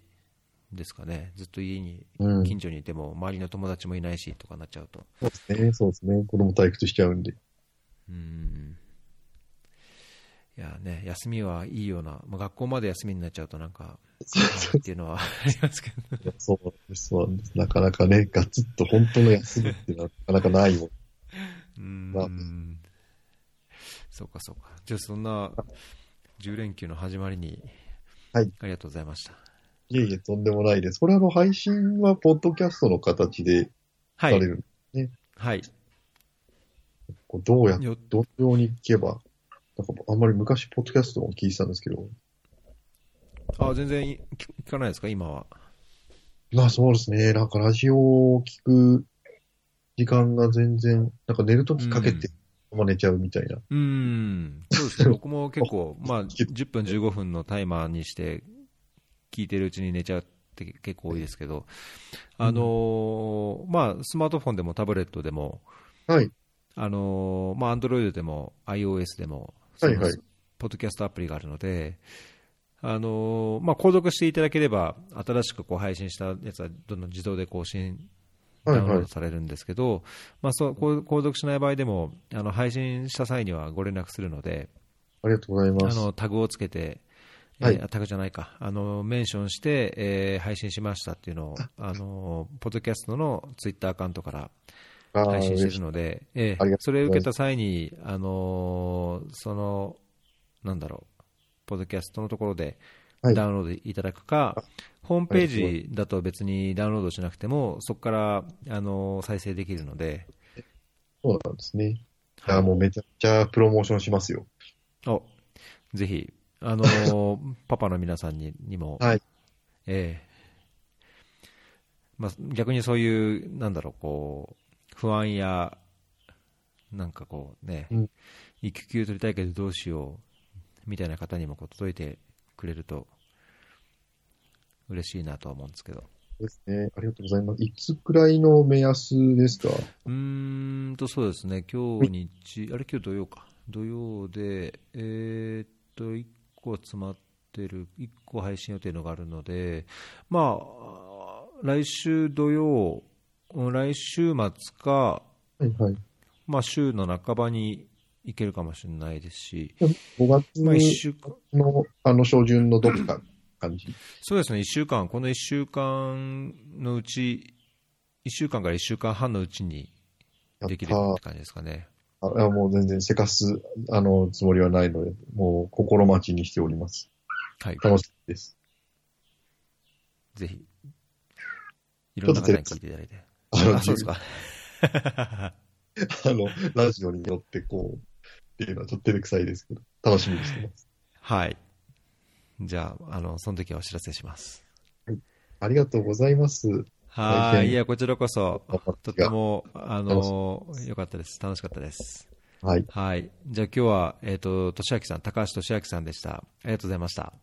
ですかね、ずっと家に、うん。近所にいても、周りの友達もいないしとかなっちゃうと。そうですね。そうですね。子供退屈しちゃうんで。うんいやね、休みはいいような、まあ、学校まで休みになっちゃうと、なんか、っていうのはありますけど、そうなんです。そうなんです。なかなかね、ガツッと本当の休みってなかなかないもん。うんまあそうかそうか。じゃあそんな10連休の始まりに、はいありがとうございました。いえいえ、とんでもないです。これあの、配信はポッドキャストの形ではい。される。はい。こうどうやっよどのように聞けば、なんかあんまり昔ポッドキャストを聞いてたんですけど、あ、全然い聞聞かないですか、今は。まあそうですね。なんかラジオを聞く時間が全然、なんか寝るときかけて、まあ寝ちゃうみたいな。うん、そうですね、僕も結構、まあ、10分、15分のタイマーにして、聞いてるうちに寝ちゃうって結構多いですけど、あのーまあ、スマートフォンでもタブレットでも、はい。あのーまあ、Android でも iOS でも、はいはいポッドキャストアプリがあるので、あのまあ、購読していただければ、新しくこう配信したやつはどんどん自動で更新、ダウンロードされるんですけど、まあ、そう購読しない場合でもあの配信した際にはご連絡するので、ありがとうございます。あのタグをつけて、はい。えータグじゃないか、あのメンションして、えー配信しましたっていうのを、あ。のポッドキャストのツイッターアカウントから配信してるので、えありがとうござい。ますえそれを受けた際に、あのーその、なんだろう、ポッドキャストのところではい。ダウンロードいただくか、ホームページだと別にダウンロードしなくても、そこから、あのー再生できるので、そうなんですね。いはい。や、もうめちゃくちゃプロモーションしますよ。おぜひ、あのー パパの皆さんににも、はい。ええ。まあ、逆にそういう、なんだろう、こう、不安や、なんかこうね、うん。育休取りたいけどどうしよう、みたいな方にもこう届いてくれると、嬉しいなとは思うんですけど。ですね。ありがとうございます。いつくらいの目安ですか？うーんと、そうですね、今日日、あれ、今日土曜か。土曜で、えーっと、1個詰まってる、1個配信予定のがあるので、まあ、来週土曜、うん来週末か、はいはい。まあ、週の半ばに行けるかもしれないですし、5月まあ、1週間、の、あの、初旬のどっか感じ？そうですね、1週間、この1週間のうち、1週間から1週間半のうちにできるたって感じですかね。あいやもう全然せかす、あの、つもりはないので、もう心待ちにしております。はい。楽しみです。ぜひ、いろんな方に聞いていただいて。あの、あ、そうですか。あの、ラジオによってこう、っていうのはちょっと照れくさいですけど、楽しみにしてます。はい。じゃあ、あの、その時はお知らせします。ありがとうございます。はい。いや、こちらこそとてても、あの、良かったです。楽しかったです。はい。はい。じゃあ今日は、えっ、と、としあきさん、高橋としあきさんでした。ありがとうございました。